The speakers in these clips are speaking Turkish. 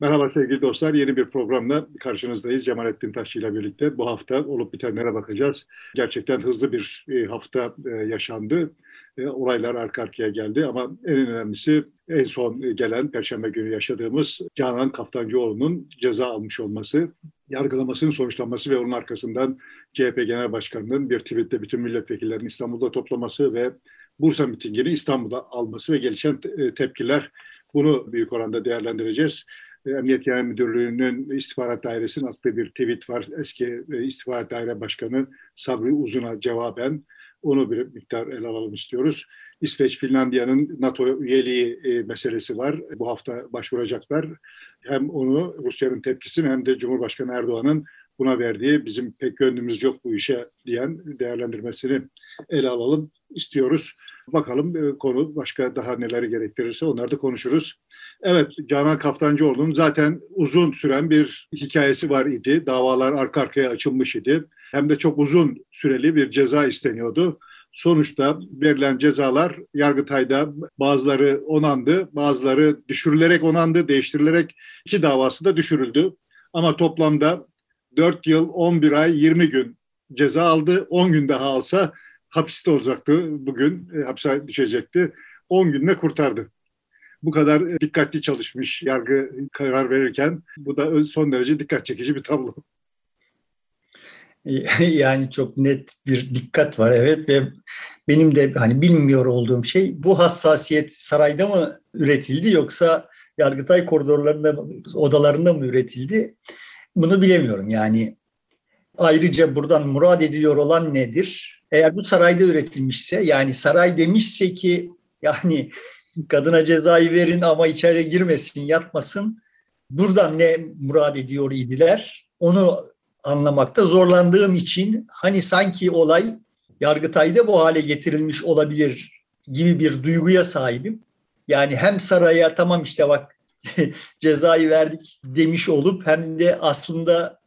Merhaba sevgili dostlar. Yeni bir programla karşınızdayız. Cemalettin Taşçı ile birlikte bu hafta olup bitenlere bakacağız. Gerçekten hızlı bir e, hafta e, yaşandı. E, olaylar arka arkaya geldi ama en önemlisi en son gelen Perşembe günü yaşadığımız Canan Kaftancıoğlu'nun ceza almış olması, yargılamasının sonuçlanması ve onun arkasından CHP Genel Başkanı'nın bir tweette bütün milletvekillerinin İstanbul'da toplaması ve Bursa mitingini İstanbul'da alması ve gelişen tepkiler bunu büyük oranda değerlendireceğiz. Emniyet Genel Müdürlüğü'nün istihbarat dairesinin attığı bir tweet var. Eski e, istihbarat daire başkanı Sabri Uzun'a cevaben onu bir miktar ele alalım istiyoruz. İsveç, Finlandiya'nın NATO üyeliği e, meselesi var. Bu hafta başvuracaklar. Hem onu Rusya'nın tepkisini hem de Cumhurbaşkanı Erdoğan'ın buna verdiği bizim pek gönlümüz yok bu işe diyen değerlendirmesini ele alalım istiyoruz. Bakalım e, konu başka daha neleri gerektirirse onları da konuşuruz. Evet Canan Kaftancıoğlu'nun zaten uzun süren bir hikayesi var idi. Davalar arka arkaya açılmış idi. Hem de çok uzun süreli bir ceza isteniyordu. Sonuçta verilen cezalar Yargıtay'da bazıları onandı, bazıları düşürülerek onandı, değiştirilerek iki davası da düşürüldü. Ama toplamda 4 yıl 11 ay 20 gün ceza aldı. 10 gün daha alsa hapiste olacaktı bugün, e, hapse düşecekti. 10 günde kurtardı. Bu kadar e, dikkatli çalışmış yargı karar verirken bu da son derece dikkat çekici bir tablo. Yani çok net bir dikkat var evet ve benim de hani bilmiyor olduğum şey bu hassasiyet sarayda mı üretildi yoksa Yargıtay koridorlarında odalarında mı üretildi? Bunu bilemiyorum yani. Ayrıca buradan murad ediliyor olan nedir? Eğer bu sarayda üretilmişse yani saray demişse ki yani kadına cezayı verin ama içeri girmesin, yatmasın. Buradan ne murad ediyor idiler? Onu anlamakta zorlandığım için hani sanki olay Yargıtay'da bu hale getirilmiş olabilir gibi bir duyguya sahibim. Yani hem saraya tamam işte bak cezayı verdik demiş olup hem de aslında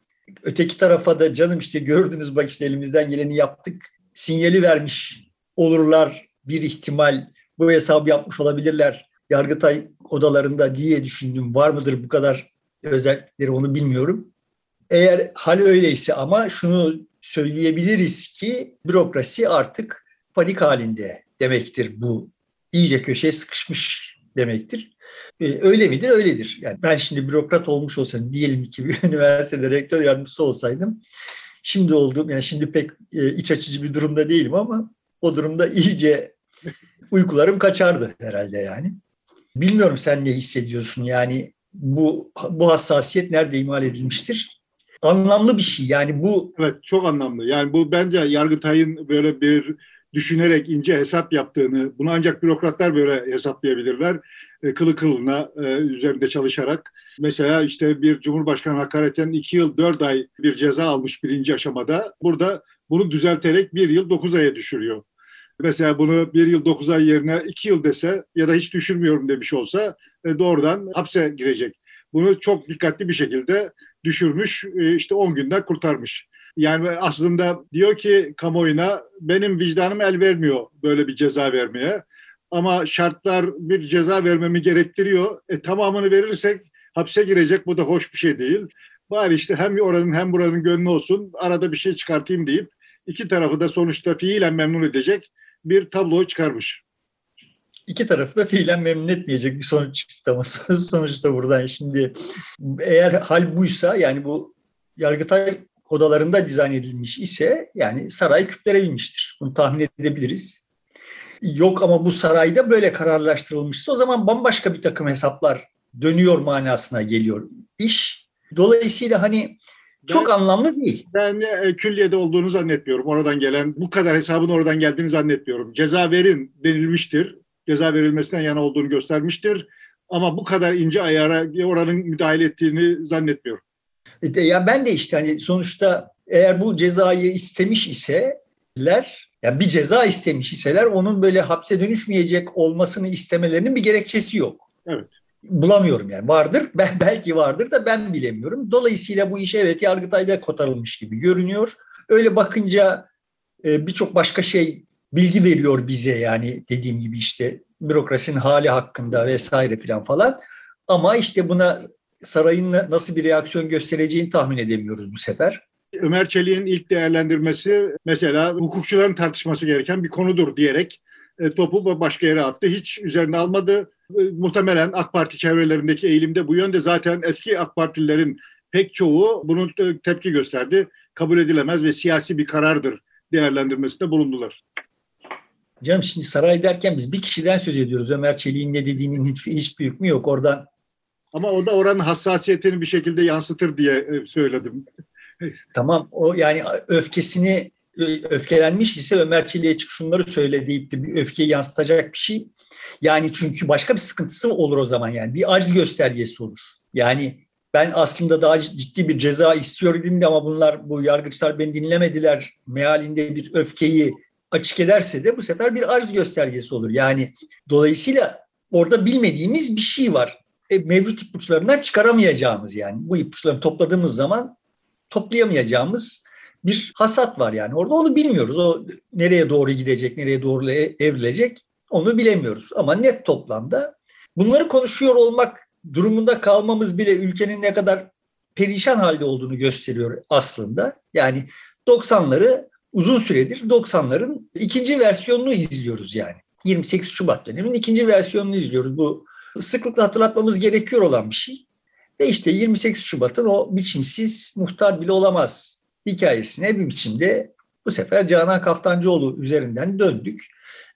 öteki tarafa da canım işte gördünüz bak işte elimizden geleni yaptık sinyali vermiş olurlar bir ihtimal bu hesabı yapmış olabilirler Yargıtay odalarında diye düşündüm. Var mıdır bu kadar özellikleri onu bilmiyorum. Eğer hal öyleyse ama şunu söyleyebiliriz ki bürokrasi artık panik halinde demektir bu. iyice köşeye sıkışmış demektir. Ee, öyle midir? Öyledir. Yani ben şimdi bürokrat olmuş olsaydım, diyelim ki bir üniversitede rektör yardımcısı olsaydım, Şimdi olduğum yani şimdi pek e, iç açıcı bir durumda değilim ama o durumda iyice uykularım kaçardı herhalde yani. Bilmiyorum sen ne hissediyorsun yani bu bu hassasiyet nerede imal edilmiştir? Anlamlı bir şey yani bu. Evet çok anlamlı. Yani bu bence Yargıtay'ın böyle bir düşünerek ince hesap yaptığını, bunu ancak bürokratlar böyle hesaplayabilirler. E, kılı kılına e, üzerinde çalışarak. Mesela işte bir Cumhurbaşkanı hakareten iki yıl dört ay bir ceza almış birinci aşamada. Burada bunu düzelterek bir yıl dokuz aya düşürüyor. Mesela bunu bir yıl dokuz ay yerine iki yıl dese ya da hiç düşürmüyorum demiş olsa e, doğrudan hapse girecek. Bunu çok dikkatli bir şekilde düşürmüş, e, işte 10 günden kurtarmış. Yani aslında diyor ki kamuoyuna benim vicdanım el vermiyor böyle bir ceza vermeye. Ama şartlar bir ceza vermemi gerektiriyor. E, tamamını verirsek hapse girecek. Bu da hoş bir şey değil. Bari işte hem oranın hem buranın gönlü olsun. Arada bir şey çıkartayım deyip iki tarafı da sonuçta fiilen memnun edecek bir tablo çıkarmış. İki tarafı da fiilen memnun etmeyecek bir sonuç çıktı ama sonuçta buradan şimdi eğer hal buysa yani bu Yargıtay odalarında dizayn edilmiş ise yani saray küplere binmiştir. Bunu tahmin edebiliriz. Yok ama bu sarayda böyle kararlaştırılmışsa o zaman bambaşka bir takım hesaplar dönüyor manasına geliyor iş. Dolayısıyla hani çok anlamlı değil. Ben e, külliyede olduğunu zannetmiyorum. Oradan gelen, bu kadar hesabın oradan geldiğini zannetmiyorum. Ceza verin denilmiştir. Ceza verilmesinden yana olduğunu göstermiştir. Ama bu kadar ince ayara oranın müdahale ettiğini zannetmiyorum. E, ya ben de işte hani sonuçta eğer bu cezayı istemiş iseler yani bir ceza istemiş iseler onun böyle hapse dönüşmeyecek olmasını istemelerinin bir gerekçesi yok. Evet. Bulamıyorum yani. Vardır. Ben belki vardır da ben bilemiyorum. Dolayısıyla bu iş evet Yargıtay'da kotarılmış gibi görünüyor. Öyle bakınca e, birçok başka şey bilgi veriyor bize yani dediğim gibi işte bürokrasinin hali hakkında vesaire filan falan. Ama işte buna sarayın nasıl bir reaksiyon göstereceğini tahmin edemiyoruz bu sefer. Ömer Çelik'in ilk değerlendirmesi mesela hukukçuların tartışması gereken bir konudur diyerek e, topu başka yere attı. Hiç üzerine almadı. E, muhtemelen AK Parti çevrelerindeki eğilimde bu yönde zaten eski AK Partililerin pek çoğu bunu tepki gösterdi. Kabul edilemez ve siyasi bir karardır değerlendirmesinde bulundular. Canım şimdi saray derken biz bir kişiden söz ediyoruz. Ömer Çelik'in ne dediğinin hiç, hiç büyük mü yok. Oradan ama o da oranın hassasiyetini bir şekilde yansıtır diye e, söyledim. tamam o yani öfkesini öfkelenmiş ise Ömer Çelik'e çık şunları söyle deyip de bir öfkeyi yansıtacak bir şey. Yani çünkü başka bir sıkıntısı olur o zaman yani bir aciz göstergesi olur. Yani ben aslında daha ciddi bir ceza istiyordum ama bunlar bu yargıçlar beni dinlemediler mealinde bir öfkeyi açık ederse de bu sefer bir arz göstergesi olur. Yani dolayısıyla orada bilmediğimiz bir şey var. E, mevcut ipuçlarından çıkaramayacağımız yani. Bu ipuçlarını topladığımız zaman toplayamayacağımız bir hasat var yani. Orada onu bilmiyoruz. O nereye doğru gidecek, nereye doğru evrilecek onu bilemiyoruz. Ama net toplamda bunları konuşuyor olmak durumunda kalmamız bile ülkenin ne kadar perişan halde olduğunu gösteriyor aslında. Yani 90'ları uzun süredir 90'ların ikinci versiyonunu izliyoruz yani. 28 Şubat döneminin ikinci versiyonunu izliyoruz. Bu sıklıkla hatırlatmamız gerekiyor olan bir şey. Ve işte 28 Şubat'ın o biçimsiz muhtar bile olamaz hikayesine bir biçimde bu sefer Canan Kaftancıoğlu üzerinden döndük.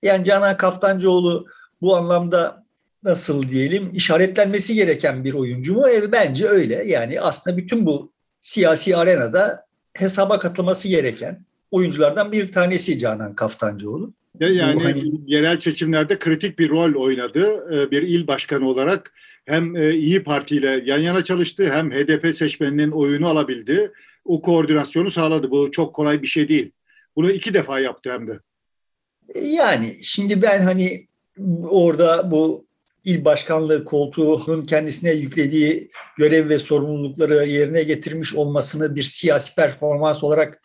Yani Canan Kaftancıoğlu bu anlamda nasıl diyelim işaretlenmesi gereken bir oyuncu mu? E, bence öyle. Yani aslında bütün bu siyasi arenada hesaba katılması gereken oyunculardan bir tanesi Canan Kaftancıoğlu. Yani Bu hani... yerel seçimlerde kritik bir rol oynadı. Ee, bir il başkanı olarak hem e, İyi Parti ile yan yana çalıştı hem HDP seçmeninin oyunu alabildi. O koordinasyonu sağladı. Bu çok kolay bir şey değil. Bunu iki defa yaptı hem de. Yani şimdi ben hani orada bu il başkanlığı koltuğunun kendisine yüklediği görev ve sorumlulukları yerine getirmiş olmasını bir siyasi performans olarak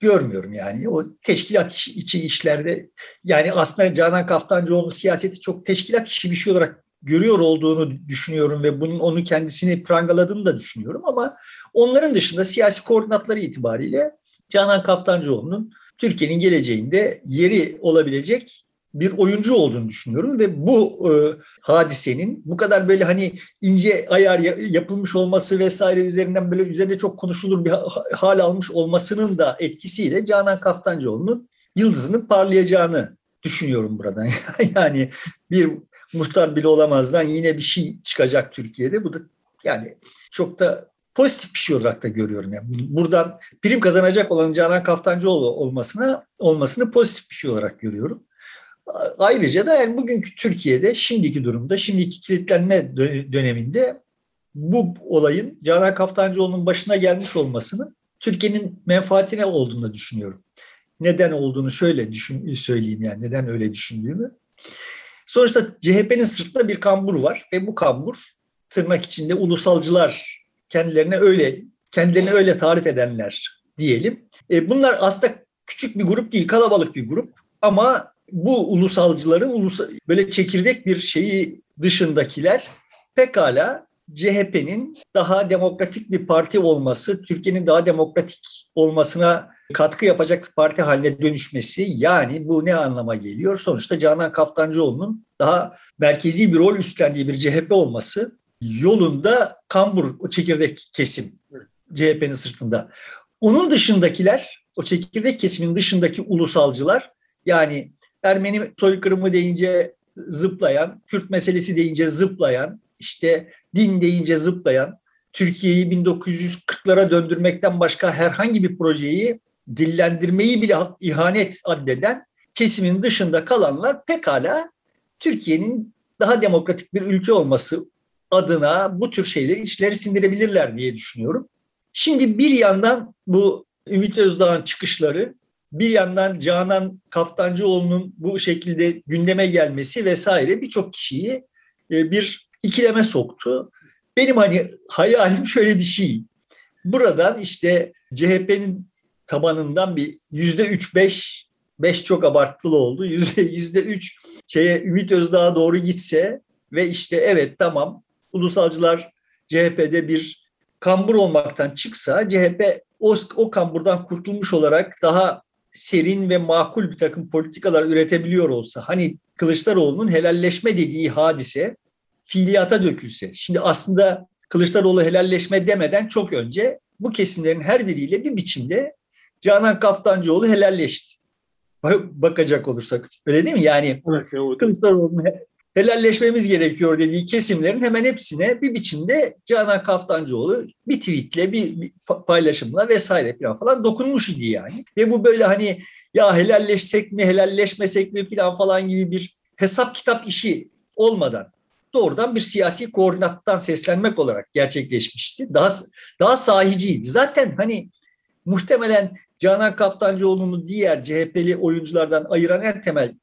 görmüyorum yani. O teşkilat içi işlerde yani aslında Canan Kaftancıoğlu siyaseti çok teşkilat işi bir şey olarak görüyor olduğunu düşünüyorum ve bunun onu kendisini prangaladığını da düşünüyorum ama onların dışında siyasi koordinatları itibariyle Canan Kaftancıoğlu'nun Türkiye'nin geleceğinde yeri olabilecek bir oyuncu olduğunu düşünüyorum ve bu e, hadisenin bu kadar böyle hani ince ayar yapılmış olması vesaire üzerinden böyle üzerinde çok konuşulur bir hal almış olmasının da etkisiyle Canan Kaftancıoğlu'nun yıldızının parlayacağını düşünüyorum buradan. yani bir muhtar bile olamazdan yine bir şey çıkacak Türkiye'de. Bu da yani çok da pozitif bir şey olarak da görüyorum. Yani buradan prim kazanacak olan Canan Kaftancıoğlu olmasına olmasını pozitif bir şey olarak görüyorum. Ayrıca da yani bugünkü Türkiye'de şimdiki durumda, şimdiki kilitlenme döneminde bu olayın Canan Kaftancıoğlu'nun başına gelmiş olmasının Türkiye'nin menfaatine olduğunu düşünüyorum. Neden olduğunu şöyle düşün, söyleyeyim yani neden öyle düşündüğümü. Sonuçta CHP'nin sırtında bir kambur var ve bu kambur tırnak içinde ulusalcılar kendilerine öyle kendilerini öyle tarif edenler diyelim. E, bunlar aslında küçük bir grup değil, kalabalık bir grup ama bu ulusalcıların ulus böyle çekirdek bir şeyi dışındakiler pekala CHP'nin daha demokratik bir parti olması, Türkiye'nin daha demokratik olmasına katkı yapacak bir parti haline dönüşmesi yani bu ne anlama geliyor? Sonuçta Canan Kaftancıoğlu'nun daha merkezi bir rol üstlendiği bir CHP olması yolunda kambur o çekirdek kesim CHP'nin sırtında. Onun dışındakiler, o çekirdek kesimin dışındaki ulusalcılar yani Ermeni soykırımı deyince zıplayan, Kürt meselesi deyince zıplayan, işte din deyince zıplayan, Türkiye'yi 1940'lara döndürmekten başka herhangi bir projeyi dillendirmeyi bile ihanet addeden kesimin dışında kalanlar pekala Türkiye'nin daha demokratik bir ülke olması adına bu tür şeyleri içleri sindirebilirler diye düşünüyorum. Şimdi bir yandan bu Ümit Özdağ'ın çıkışları bir yandan Canan Kaftancıoğlu'nun bu şekilde gündeme gelmesi vesaire birçok kişiyi e, bir ikileme soktu. Benim hani hayalim şöyle bir şey. Buradan işte CHP'nin tabanından bir yüzde üç beş, beş çok abartılı oldu. Yüzde üç şeye Ümit Özdağ'a doğru gitse ve işte evet tamam ulusalcılar CHP'de bir kambur olmaktan çıksa CHP o, o kamburdan kurtulmuş olarak daha serin ve makul bir takım politikalar üretebiliyor olsa hani Kılıçdaroğlu'nun helalleşme dediği hadise fiiliyata dökülse. Şimdi aslında Kılıçdaroğlu helalleşme demeden çok önce bu kesimlerin her biriyle bir biçimde Canan Kaftancıoğlu helalleşti. Bakacak olursak öyle değil mi? Yani evet, Kılıçdaroğlu'nun helalleşmemiz gerekiyor dediği kesimlerin hemen hepsine bir biçimde Canan Kaftancıoğlu bir tweetle, bir, bir paylaşımla vesaire falan, falan dokunmuş idi yani. Ve bu böyle hani ya helalleşsek mi, helalleşmesek mi falan falan gibi bir hesap kitap işi olmadan doğrudan bir siyasi koordinattan seslenmek olarak gerçekleşmişti. Daha daha sahiciydi. Zaten hani muhtemelen Canan Kaftancıoğlu'nu diğer CHP'li oyunculardan ayıran en temel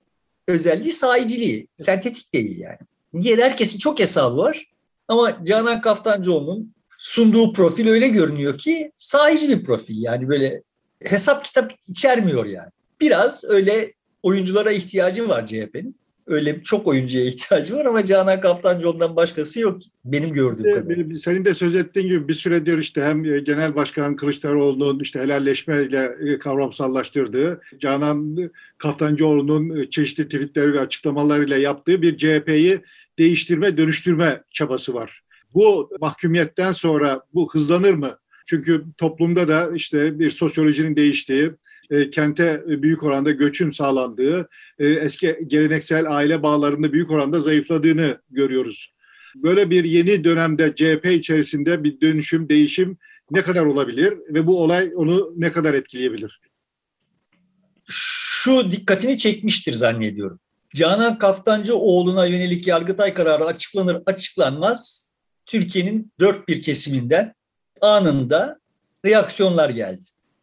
özelliği sahiciliği. Sentetik değil yani. Diğer herkesin çok hesabı var. Ama Canan Kaftancıoğlu'nun sunduğu profil öyle görünüyor ki sahici bir profil. Yani böyle hesap kitap içermiyor yani. Biraz öyle oyunculara ihtiyacı var CHP'nin öyle çok oyuncuya ihtiyacı var ama Canan Kaftancıoğlu'ndan başkası yok benim gördüğüm kadarıyla. Senin de söz ettiğin gibi bir süredir işte hem e, Genel Başkan Kılıçdaroğlu'nun işte helalleşmeyle e, kavramsallaştırdığı, Canan Kaftancıoğlu'nun e, çeşitli tweetleri ve açıklamalarıyla yaptığı bir CHP'yi değiştirme, dönüştürme çabası var. Bu mahkumiyetten sonra bu hızlanır mı? Çünkü toplumda da işte bir sosyolojinin değiştiği, e, kente büyük oranda göçün sağlandığı, e, eski geleneksel aile bağlarında büyük oranda zayıfladığını görüyoruz. Böyle bir yeni dönemde CHP içerisinde bir dönüşüm, değişim ne kadar olabilir ve bu olay onu ne kadar etkileyebilir? Şu dikkatini çekmiştir zannediyorum. Canan Kaftancıoğlu'na yönelik Yargıtay kararı açıklanır açıklanmaz Türkiye'nin dört bir kesiminden anında reaksiyonlar geldi.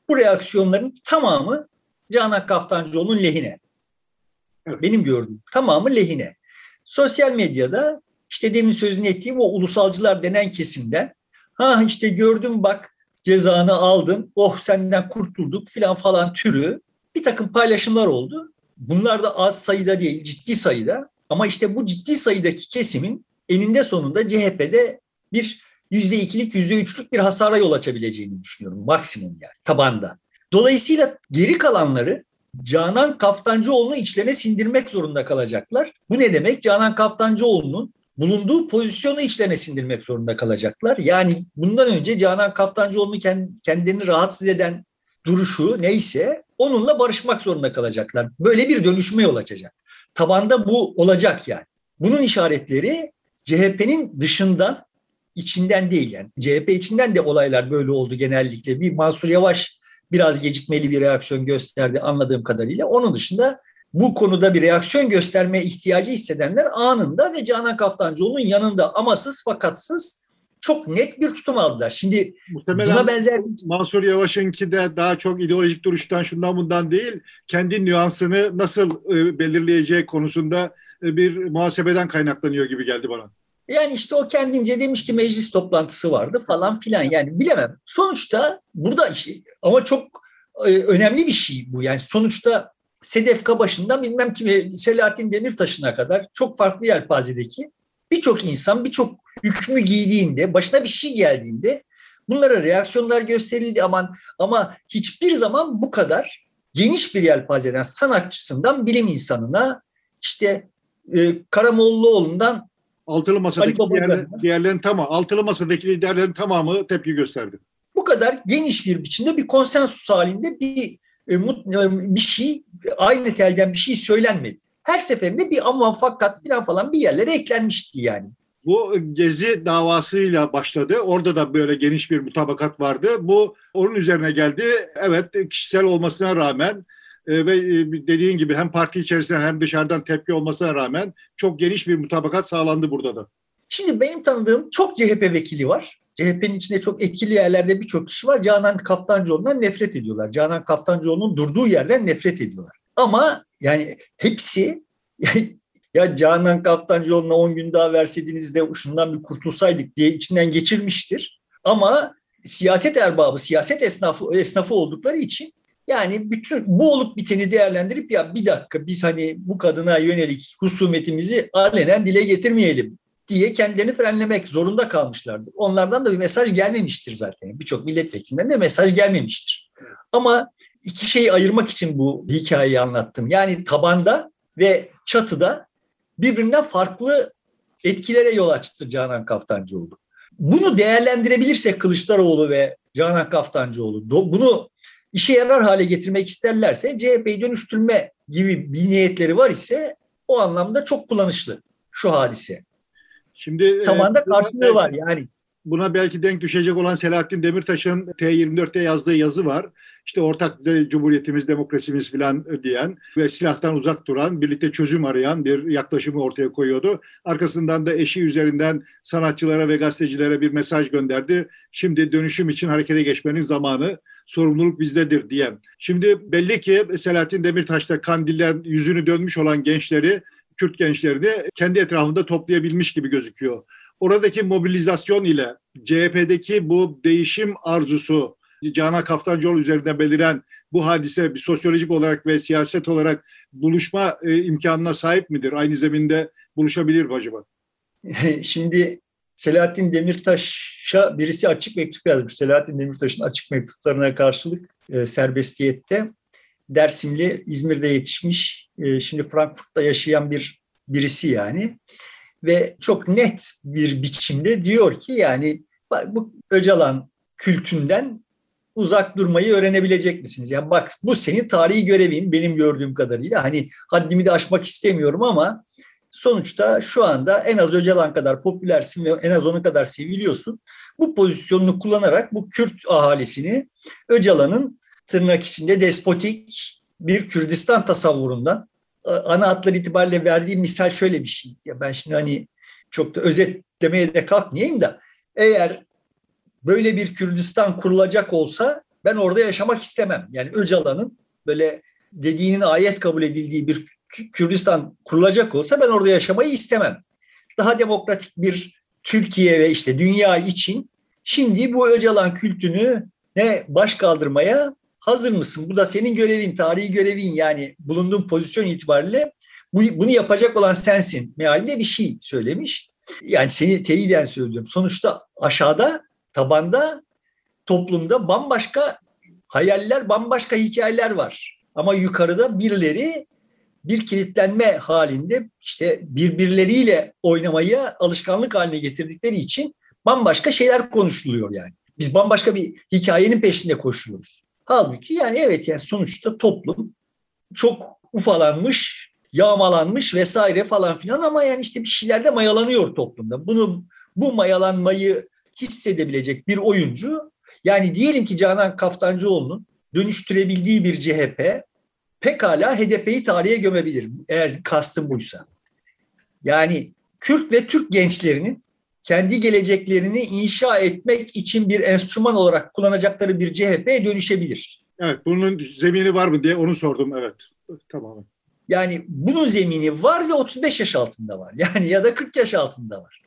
Bu reaksiyonların tamamı Canan Kaftancıoğlu'nun lehine. Benim gördüğüm tamamı lehine. Sosyal medyada işte demin sözünü ettiğim o ulusalcılar denen kesimden ha işte gördüm bak cezanı aldın oh senden kurtulduk filan falan türü bir takım paylaşımlar oldu. Bunlar da az sayıda değil ciddi sayıda ama işte bu ciddi sayıdaki kesimin eninde sonunda CHP'de bir yüzde ikilik, yüzde üçlük bir hasara yol açabileceğini düşünüyorum maksimum yani tabanda. Dolayısıyla geri kalanları Canan Kaftancıoğlu'nu içlerine sindirmek zorunda kalacaklar. Bu ne demek? Canan Kaftancıoğlu'nun bulunduğu pozisyonu içlerine sindirmek zorunda kalacaklar. Yani bundan önce Canan Kaftancıoğlu'nu kendini rahatsız eden duruşu neyse onunla barışmak zorunda kalacaklar. Böyle bir dönüşme yol açacak. Tabanda bu olacak yani. Bunun işaretleri CHP'nin dışından içinden değil yani. CHP içinden de olaylar böyle oldu genellikle. Bir Mansur Yavaş biraz gecikmeli bir reaksiyon gösterdi anladığım kadarıyla. Onun dışında bu konuda bir reaksiyon göstermeye ihtiyacı hissedenler anında ve Canan Kaftancıoğlu'nun yanında amasız fakatsız çok net bir tutum aldılar. Şimdi Muhtemelen buna benzer Mansur Yavaş'ınki de daha çok ideolojik duruştan şundan bundan değil, kendi nüansını nasıl e, belirleyeceği konusunda e, bir muhasebeden kaynaklanıyor gibi geldi bana. Yani işte o kendince demiş ki meclis toplantısı vardı falan filan yani bilemem. Sonuçta burada ama çok e, önemli bir şey bu. Yani sonuçta Sedef Kabaşı'ndan bilmem kimi Selahattin Demirtaş'ına kadar çok farklı yelpazedeki birçok insan birçok hükmü giydiğinde, başına bir şey geldiğinde bunlara reaksiyonlar gösterildi aman ama hiçbir zaman bu kadar geniş bir yelpazeden sanatçısından bilim insanına işte e, Karamollaoğlu'ndan Altılı masadaki diğerler, diğerlerin tamamı, altılı masadaki liderlerin tamamı tepki gösterdi. Bu kadar geniş bir biçimde bir konsensus halinde bir e, e, bir şey aynı telden bir şey söylenmedi. Her seferinde bir ama fakat falan falan bir yerlere eklenmişti yani. Bu Gezi davasıyla başladı. Orada da böyle geniş bir mutabakat vardı. Bu onun üzerine geldi. Evet kişisel olmasına rağmen e, ve e, dediğin gibi hem parti içerisinden hem dışarıdan tepki olmasına rağmen çok geniş bir mutabakat sağlandı burada da. Şimdi benim tanıdığım çok CHP vekili var. CHP'nin içinde çok etkili yerlerde birçok kişi var. Canan Kaftancıoğlu'ndan nefret ediyorlar. Canan Kaftancıoğlu'nun durduğu yerden nefret ediyorlar. Ama yani hepsi ya Canan Kaftancıoğlu'na 10 gün daha verseydiniz de şundan bir kurtulsaydık diye içinden geçirmiştir. Ama siyaset erbabı, siyaset esnafı, esnafı oldukları için yani bütün bu olup biteni değerlendirip ya bir dakika biz hani bu kadına yönelik husumetimizi alenen dile getirmeyelim diye kendilerini frenlemek zorunda kalmışlardır. Onlardan da bir mesaj gelmemiştir zaten. Birçok milletvekilinden de mesaj gelmemiştir. Ama iki şeyi ayırmak için bu hikayeyi anlattım. Yani tabanda ve çatıda birbirinden farklı etkilere yol açtı Canan Kaftancıoğlu. Bunu değerlendirebilirsek Kılıçdaroğlu ve Canan Kaftancıoğlu bunu işe yarar hale getirmek isterlerse CHP'yi dönüştürme gibi bir niyetleri var ise o anlamda çok kullanışlı şu hadise. Şimdi e, tabanda e, karşılığı var yani. Buna belki denk düşecek olan Selahattin Demirtaş'ın T24'te yazdığı yazı var. İşte ortak cumhuriyetimiz, demokrasimiz filan diyen ve silahtan uzak duran, birlikte çözüm arayan bir yaklaşımı ortaya koyuyordu. Arkasından da eşi üzerinden sanatçılara ve gazetecilere bir mesaj gönderdi. Şimdi dönüşüm için harekete geçmenin zamanı sorumluluk bizdedir diyen. Şimdi belli ki Selahattin Demirtaş'ta Kandil'den yüzünü dönmüş olan gençleri, Kürt gençlerini kendi etrafında toplayabilmiş gibi gözüküyor. Oradaki mobilizasyon ile CHP'deki bu değişim arzusu, Canan Kaftancıoğlu üzerinde beliren bu hadise bir sosyolojik olarak ve siyaset olarak buluşma e, imkanına sahip midir? Aynı zeminde buluşabilir mi acaba? Şimdi Selahattin Demirtaş'a birisi açık mektup yazmış. Selahattin Demirtaş'ın açık mektuplarına karşılık e, serbestiyette Dersimli İzmir'de yetişmiş, e, şimdi Frankfurt'ta yaşayan bir birisi yani ve çok net bir biçimde diyor ki yani bu Öcalan kültünden uzak durmayı öğrenebilecek misiniz? Yani bak bu senin tarihi görevin benim gördüğüm kadarıyla. Hani haddimi de aşmak istemiyorum ama sonuçta şu anda en az Öcalan kadar popülersin ve en az onun kadar seviliyorsun. Bu pozisyonunu kullanarak bu Kürt ahalisini Öcalan'ın tırnak içinde despotik bir Kürdistan tasavvurundan ana hatlar itibariyle verdiğim misal şöyle bir şey. Ya ben şimdi hani çok da özetlemeye de kalkmayayım da eğer böyle bir Kürdistan kurulacak olsa ben orada yaşamak istemem. Yani Öcalan'ın böyle dediğinin ayet kabul edildiği bir Kürdistan kurulacak olsa ben orada yaşamayı istemem. Daha demokratik bir Türkiye ve işte dünya için şimdi bu Öcalan kültünü ne baş kaldırmaya hazır mısın? Bu da senin görevin, tarihi görevin yani bulunduğun pozisyon itibariyle bu, bunu yapacak olan sensin mealinde bir şey söylemiş. Yani seni teyiden söylüyorum. Sonuçta aşağıda, tabanda, toplumda bambaşka hayaller, bambaşka hikayeler var. Ama yukarıda birileri bir kilitlenme halinde işte birbirleriyle oynamayı alışkanlık haline getirdikleri için bambaşka şeyler konuşuluyor yani. Biz bambaşka bir hikayenin peşinde koşuyoruz. Halbuki yani evet yani sonuçta toplum çok ufalanmış, yağmalanmış vesaire falan filan ama yani işte bir şeyler de mayalanıyor toplumda. Bunu bu mayalanmayı hissedebilecek bir oyuncu yani diyelim ki Canan Kaftancıoğlu'nun dönüştürebildiği bir CHP pekala HDP'yi tarihe gömebilir eğer kastım buysa. Yani Kürt ve Türk gençlerinin kendi geleceklerini inşa etmek için bir enstrüman olarak kullanacakları bir CHP'ye dönüşebilir. Evet, bunun zemini var mı diye onu sordum. Evet, tamam. Yani bunun zemini var ve 35 yaş altında var. Yani ya da 40 yaş altında var.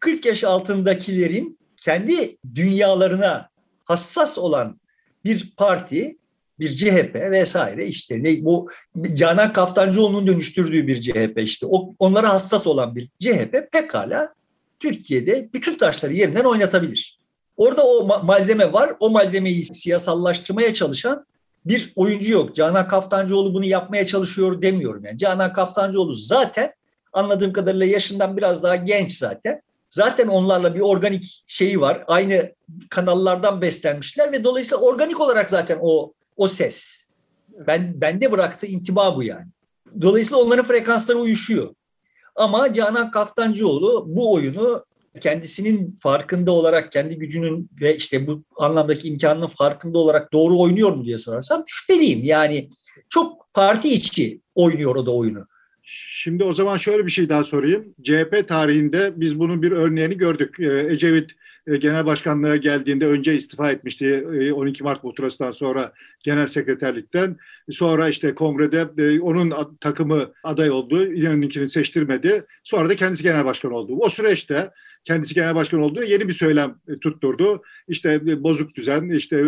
40 yaş altındakilerin kendi dünyalarına hassas olan bir parti, bir CHP vesaire işte ne bu Canan Kaftancıoğlu'nun dönüştürdüğü bir CHP işte o, onlara hassas olan bir CHP pekala Türkiye'de bütün taşları yerinden oynatabilir. Orada o malzeme var. O malzemeyi siyasallaştırmaya çalışan bir oyuncu yok. Canan Kaftancıoğlu bunu yapmaya çalışıyor demiyorum. Yani Canan Kaftancıoğlu zaten anladığım kadarıyla yaşından biraz daha genç zaten. Zaten onlarla bir organik şeyi var. Aynı kanallardan beslenmişler ve dolayısıyla organik olarak zaten o o ses. Ben bende bıraktığı intiba bu yani. Dolayısıyla onların frekansları uyuşuyor. Ama Canan Kaftancıoğlu bu oyunu kendisinin farkında olarak kendi gücünün ve işte bu anlamdaki imkanının farkında olarak doğru oynuyor mu diye sorarsam şüpheliyim. Yani çok parti içi oynuyor o da oyunu. Şimdi o zaman şöyle bir şey daha sorayım. CHP tarihinde biz bunun bir örneğini gördük. Ee, Ecevit e, genel başkanlığa geldiğinde önce istifa etmişti 12 e, Mart muhtırasından sonra genel sekreterlikten. Sonra işte kongrede e, onun takımı aday oldu. İnönü'nkini seçtirmedi. Sonra da kendisi genel başkan oldu. O süreçte kendisi genel başkan olduğu yeni bir söylem tutturdu. İşte bozuk düzen, işte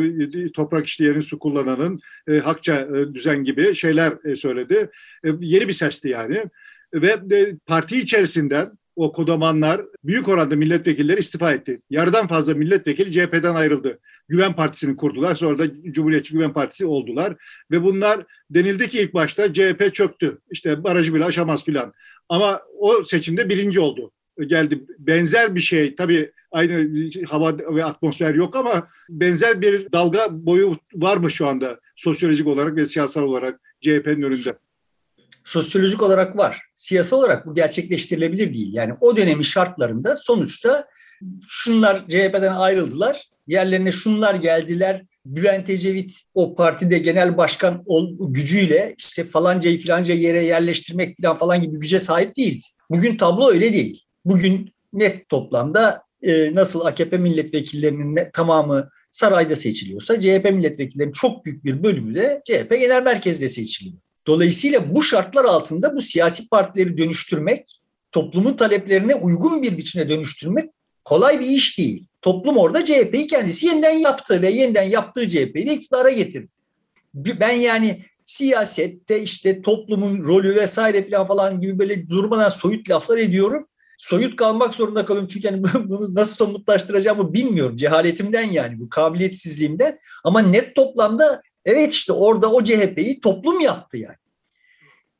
toprak işleyenin su kullananın hakça düzen gibi şeyler söyledi. Yeni bir sesti yani. Ve parti içerisinden o kodamanlar büyük oranda milletvekilleri istifa etti. Yarıdan fazla milletvekili CHP'den ayrıldı. Güven Partisi'ni kurdular. Sonra da Cumhuriyetçi Güven Partisi oldular. Ve bunlar denildi ki ilk başta CHP çöktü. İşte barajı bile aşamaz filan. Ama o seçimde birinci oldu. Geldi. Benzer bir şey tabii aynı hava ve atmosfer yok ama benzer bir dalga boyu var mı şu anda sosyolojik olarak ve siyasal olarak CHP'nin önünde? Sosyolojik olarak var. Siyasal olarak bu gerçekleştirilebilir değil. Yani o dönemin şartlarında sonuçta şunlar CHP'den ayrıldılar. Yerlerine şunlar geldiler. Bülent Ecevit o partide genel başkan gücüyle işte falancayı filanca yere yerleştirmek falan falan gibi güce sahip değildi. Bugün tablo öyle değil. Bugün net toplamda e, nasıl AKP milletvekillerinin tamamı sarayda seçiliyorsa CHP milletvekillerinin çok büyük bir bölümü de CHP genel merkezde seçiliyor. Dolayısıyla bu şartlar altında bu siyasi partileri dönüştürmek, toplumun taleplerine uygun bir biçimde dönüştürmek kolay bir iş değil. Toplum orada CHP'yi kendisi yeniden yaptı ve yeniden yaptığı CHP'yi de iktidara getirdi. Ben yani siyasette işte toplumun rolü vesaire falan falan gibi böyle durmadan soyut laflar ediyorum. Soyut kalmak zorunda kalıyorum çünkü yani bunu nasıl somutlaştıracağımı bilmiyorum. Cehaletimden yani bu kabiliyetsizliğimden. Ama net toplamda Evet işte orada o CHP'yi toplum yaptı yani.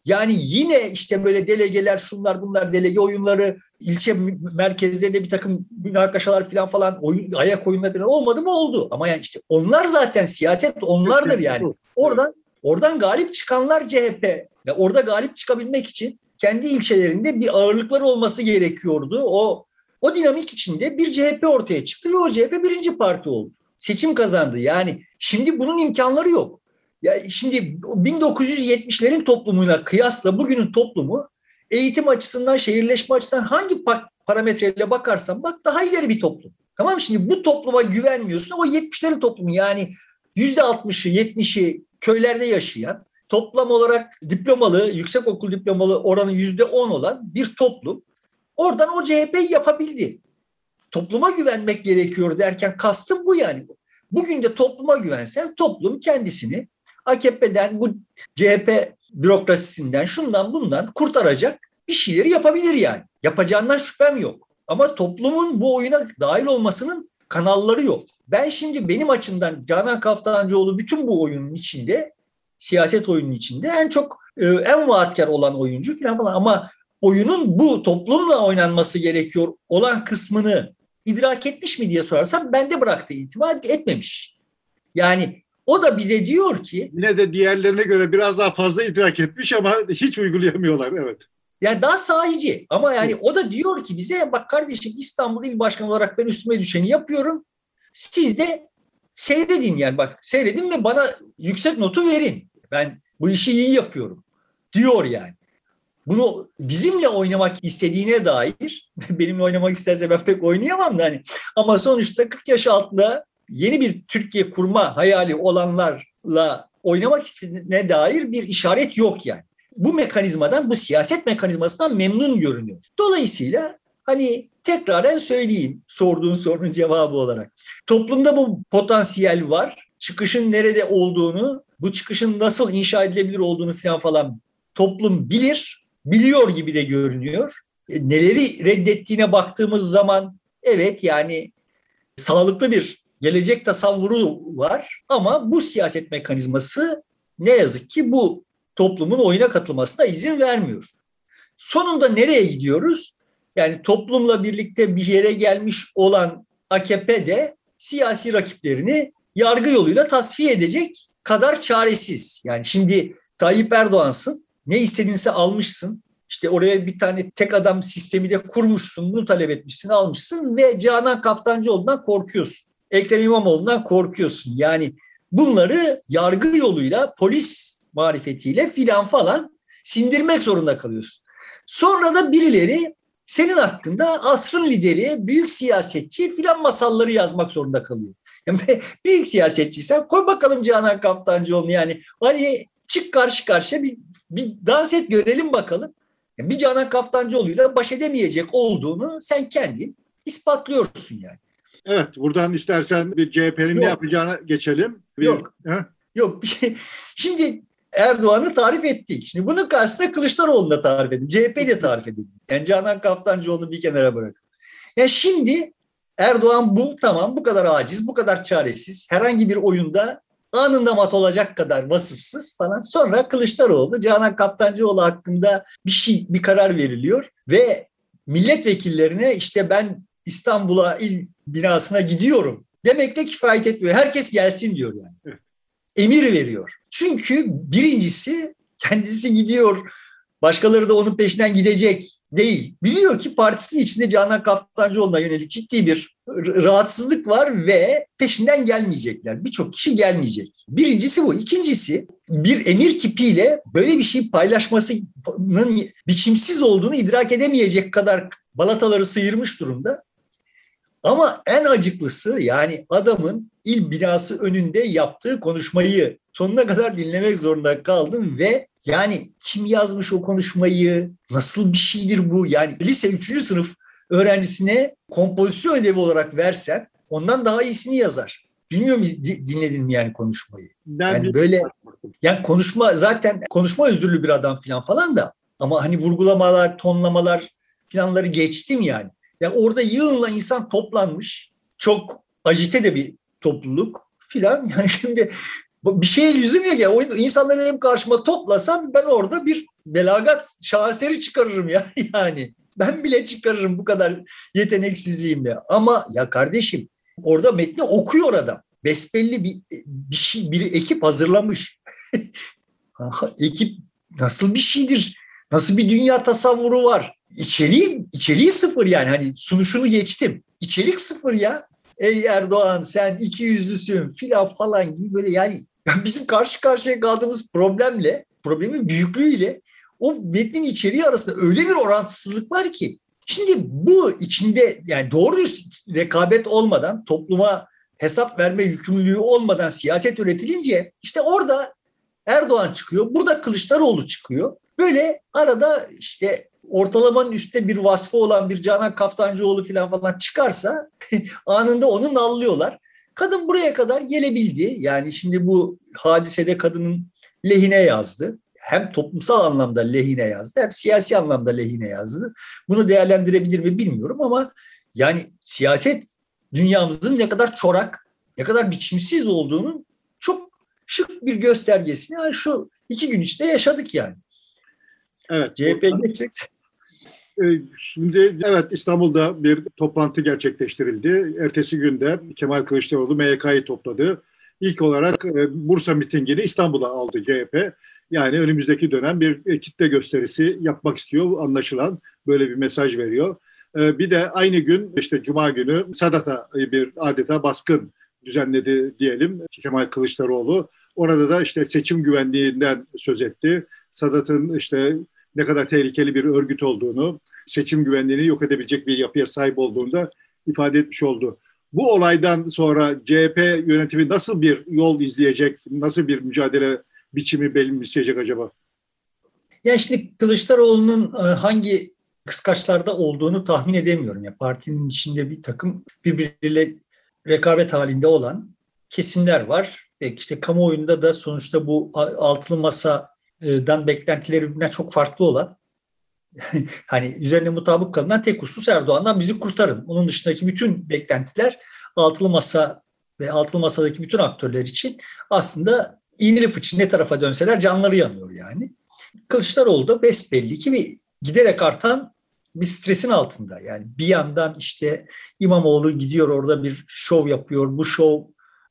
Yani yine işte böyle delegeler şunlar bunlar delege oyunları ilçe merkezlerinde bir takım münakaşalar falan falan oyun, ayak oyunları falan olmadı mı oldu. Ama yani işte onlar zaten siyaset onlardır yani. Oradan oradan galip çıkanlar CHP. Ya orada galip çıkabilmek için kendi ilçelerinde bir ağırlıkları olması gerekiyordu. O o dinamik içinde bir CHP ortaya çıktı ve o CHP birinci parti oldu seçim kazandı. Yani şimdi bunun imkanları yok. Ya şimdi 1970'lerin toplumuyla kıyasla bugünün toplumu eğitim açısından, şehirleşme açısından hangi parametreyle bakarsan bak daha ileri bir toplum. Tamam mı? Şimdi bu topluma güvenmiyorsun. O 70'lerin toplumu yani %60'ı, 70'i köylerde yaşayan, toplam olarak diplomalı, yüksek okul diplomalı oranı %10 olan bir toplum. Oradan o CHP'yi yapabildi topluma güvenmek gerekiyor derken kastım bu yani. Bugün de topluma güvensen toplum kendisini AKP'den bu CHP bürokrasisinden şundan bundan kurtaracak bir şeyleri yapabilir yani. Yapacağından şüphem yok. Ama toplumun bu oyuna dahil olmasının kanalları yok. Ben şimdi benim açımdan Canan Kaftancıoğlu bütün bu oyunun içinde siyaset oyunun içinde en çok e, en vaatkar olan oyuncu falan falan ama oyunun bu toplumla oynanması gerekiyor olan kısmını idrak etmiş mi diye sorarsam bende bıraktığı itimat etmemiş. Yani o da bize diyor ki yine de diğerlerine göre biraz daha fazla idrak etmiş ama hiç uygulayamıyorlar evet. Yani daha sahici ama yani o da diyor ki bize bak kardeşim İstanbul İl Başkanı olarak ben üstüme düşeni yapıyorum. Siz de seyredin yani bak seyredin ve bana yüksek notu verin. Ben bu işi iyi yapıyorum diyor yani bunu bizimle oynamak istediğine dair benimle oynamak isterse ben pek oynayamam da hani ama sonuçta 40 yaş altında yeni bir Türkiye kurma hayali olanlarla oynamak istediğine dair bir işaret yok yani. Bu mekanizmadan, bu siyaset mekanizmasından memnun görünüyor. Dolayısıyla hani tekraren söyleyeyim sorduğun sorunun cevabı olarak. Toplumda bu potansiyel var. Çıkışın nerede olduğunu, bu çıkışın nasıl inşa edilebilir olduğunu falan falan toplum bilir biliyor gibi de görünüyor. E, neleri reddettiğine baktığımız zaman evet yani sağlıklı bir gelecek tasavvuru var ama bu siyaset mekanizması ne yazık ki bu toplumun oyuna katılmasına izin vermiyor. Sonunda nereye gidiyoruz? Yani toplumla birlikte bir yere gelmiş olan AKP de siyasi rakiplerini yargı yoluyla tasfiye edecek kadar çaresiz. Yani şimdi Tayyip Erdoğan'sın, ne istediğinse almışsın. İşte oraya bir tane tek adam sistemi de kurmuşsun. Bunu talep etmişsin, almışsın ve Canan Kaftancıoğlu'ndan korkuyorsun. Ekrem İmamoğlu'ndan korkuyorsun. Yani bunları yargı yoluyla, polis marifetiyle filan falan sindirmek zorunda kalıyorsun. Sonra da birileri senin hakkında asrın lideri, büyük siyasetçi filan masalları yazmak zorunda kalıyor. Yani büyük siyasetçiysen koy bakalım Canan Kaftancıoğlu yani. Hani çık karşı karşıya bir bir dans et görelim bakalım. Bir Canan Kaftancıoğlu'yla baş edemeyecek olduğunu sen kendin ispatlıyorsun yani. Evet buradan istersen bir CHP'nin ne yapacağına geçelim. Bir, yok. He? Yok bir şey. Şimdi Erdoğan'ı tarif ettik. Şimdi bunun karşısında Kılıçdaroğlu'nu da tarif edin. CHP'yi de tarif edin. Yani Canan Kaftancıoğlu'nu bir kenara bırakın. Yani şimdi Erdoğan bu tamam bu kadar aciz, bu kadar çaresiz. Herhangi bir oyunda anında mat olacak kadar vasıfsız falan. Sonra Kılıçdaroğlu, Canan Kaptancıoğlu hakkında bir şey, bir karar veriliyor ve milletvekillerine işte ben İstanbul'a il binasına gidiyorum demekle kifayet etmiyor. Herkes gelsin diyor yani. Emir veriyor. Çünkü birincisi kendisi gidiyor, başkaları da onun peşinden gidecek değil. Biliyor ki partisinin içinde Canan Kaftancıoğlu'na yönelik ciddi bir rahatsızlık var ve peşinden gelmeyecekler. Birçok kişi gelmeyecek. Birincisi bu. İkincisi bir emir kipiyle böyle bir şey paylaşmasının biçimsiz olduğunu idrak edemeyecek kadar balataları sıyırmış durumda. Ama en acıklısı yani adamın il binası önünde yaptığı konuşmayı sonuna kadar dinlemek zorunda kaldım ve yani kim yazmış o konuşmayı? Nasıl bir şeydir bu? Yani lise 3. sınıf öğrencisine kompozisyon ödevi olarak versen ondan daha iyisini yazar. Bilmiyorum dinledin mi yani konuşmayı? Ben yani böyle yani konuşma zaten konuşma özürlü bir adam falan falan da ama hani vurgulamalar, tonlamalar falanları geçtim yani. Yani orada yığınla insan toplanmış. Çok ajite de bir topluluk filan. Yani şimdi bir şeye lüzum yok ya. O insanları benim karşıma toplasam ben orada bir belagat şaheseri çıkarırım ya yani. Ben bile çıkarırım bu kadar yeteneksizliğimle. Ama ya kardeşim orada metni okuyor adam. Besbelli bir, bir şey, bir ekip hazırlamış. ekip nasıl bir şeydir? Nasıl bir dünya tasavvuru var? İçeriği, içeriği sıfır yani. Hani sunuşunu geçtim. İçerik sıfır ya. Ey Erdoğan sen iki yüzlüsün filan falan gibi böyle yani bizim karşı karşıya kaldığımız problemle, problemin büyüklüğüyle o metnin içeriği arasında öyle bir orantısızlık var ki şimdi bu içinde yani doğru rekabet olmadan topluma hesap verme yükümlülüğü olmadan siyaset üretilince işte orada Erdoğan çıkıyor, burada Kılıçdaroğlu çıkıyor. Böyle arada işte ortalamanın üstte bir vasfı olan bir Canan Kaftancıoğlu falan falan çıkarsa anında onu nallıyorlar. Kadın buraya kadar gelebildi. Yani şimdi bu hadisede kadının lehine yazdı. Hem toplumsal anlamda lehine yazdı hem siyasi anlamda lehine yazdı. Bunu değerlendirebilir mi bilmiyorum ama yani siyaset dünyamızın ne kadar çorak, ne kadar biçimsiz olduğunun çok şık bir göstergesini yani şu iki gün içinde yaşadık yani. Evet. CHP'ye. Ee, şimdi evet İstanbul'da bir toplantı gerçekleştirildi. Ertesi günde Kemal Kılıçdaroğlu MYK'yı topladı. İlk olarak e, Bursa mitingini İstanbul'a aldı CHP. Yani önümüzdeki dönem bir kitle gösterisi yapmak istiyor anlaşılan. Böyle bir mesaj veriyor. Bir de aynı gün işte Cuma günü Sadat'a bir adeta baskın düzenledi diyelim Kemal Kılıçdaroğlu. Orada da işte seçim güvenliğinden söz etti. Sadat'ın işte ne kadar tehlikeli bir örgüt olduğunu, seçim güvenliğini yok edebilecek bir yapıya sahip olduğunu da ifade etmiş oldu. Bu olaydan sonra CHP yönetimi nasıl bir yol izleyecek, nasıl bir mücadele biçimi belirleyecek acaba? Ya işte Kılıçdaroğlu'nun e, hangi kıskaçlarda olduğunu tahmin edemiyorum. Ya partinin içinde bir takım birbiriyle rekabet halinde olan kesimler var. E işte kamuoyunda da sonuçta bu altılı masa dan beklentileri birbirinden çok farklı olan hani üzerine mutabık kalınan tek husus Erdoğan'dan bizi kurtarın. Onun dışındaki bütün beklentiler altılı masa ve altılı masadaki bütün aktörler için aslında iğneli fıçı ne tarafa dönseler canları yanıyor yani. Kılıçdaroğlu da besbelli ki bir giderek artan bir stresin altında. Yani bir yandan işte İmamoğlu gidiyor orada bir şov yapıyor. Bu şov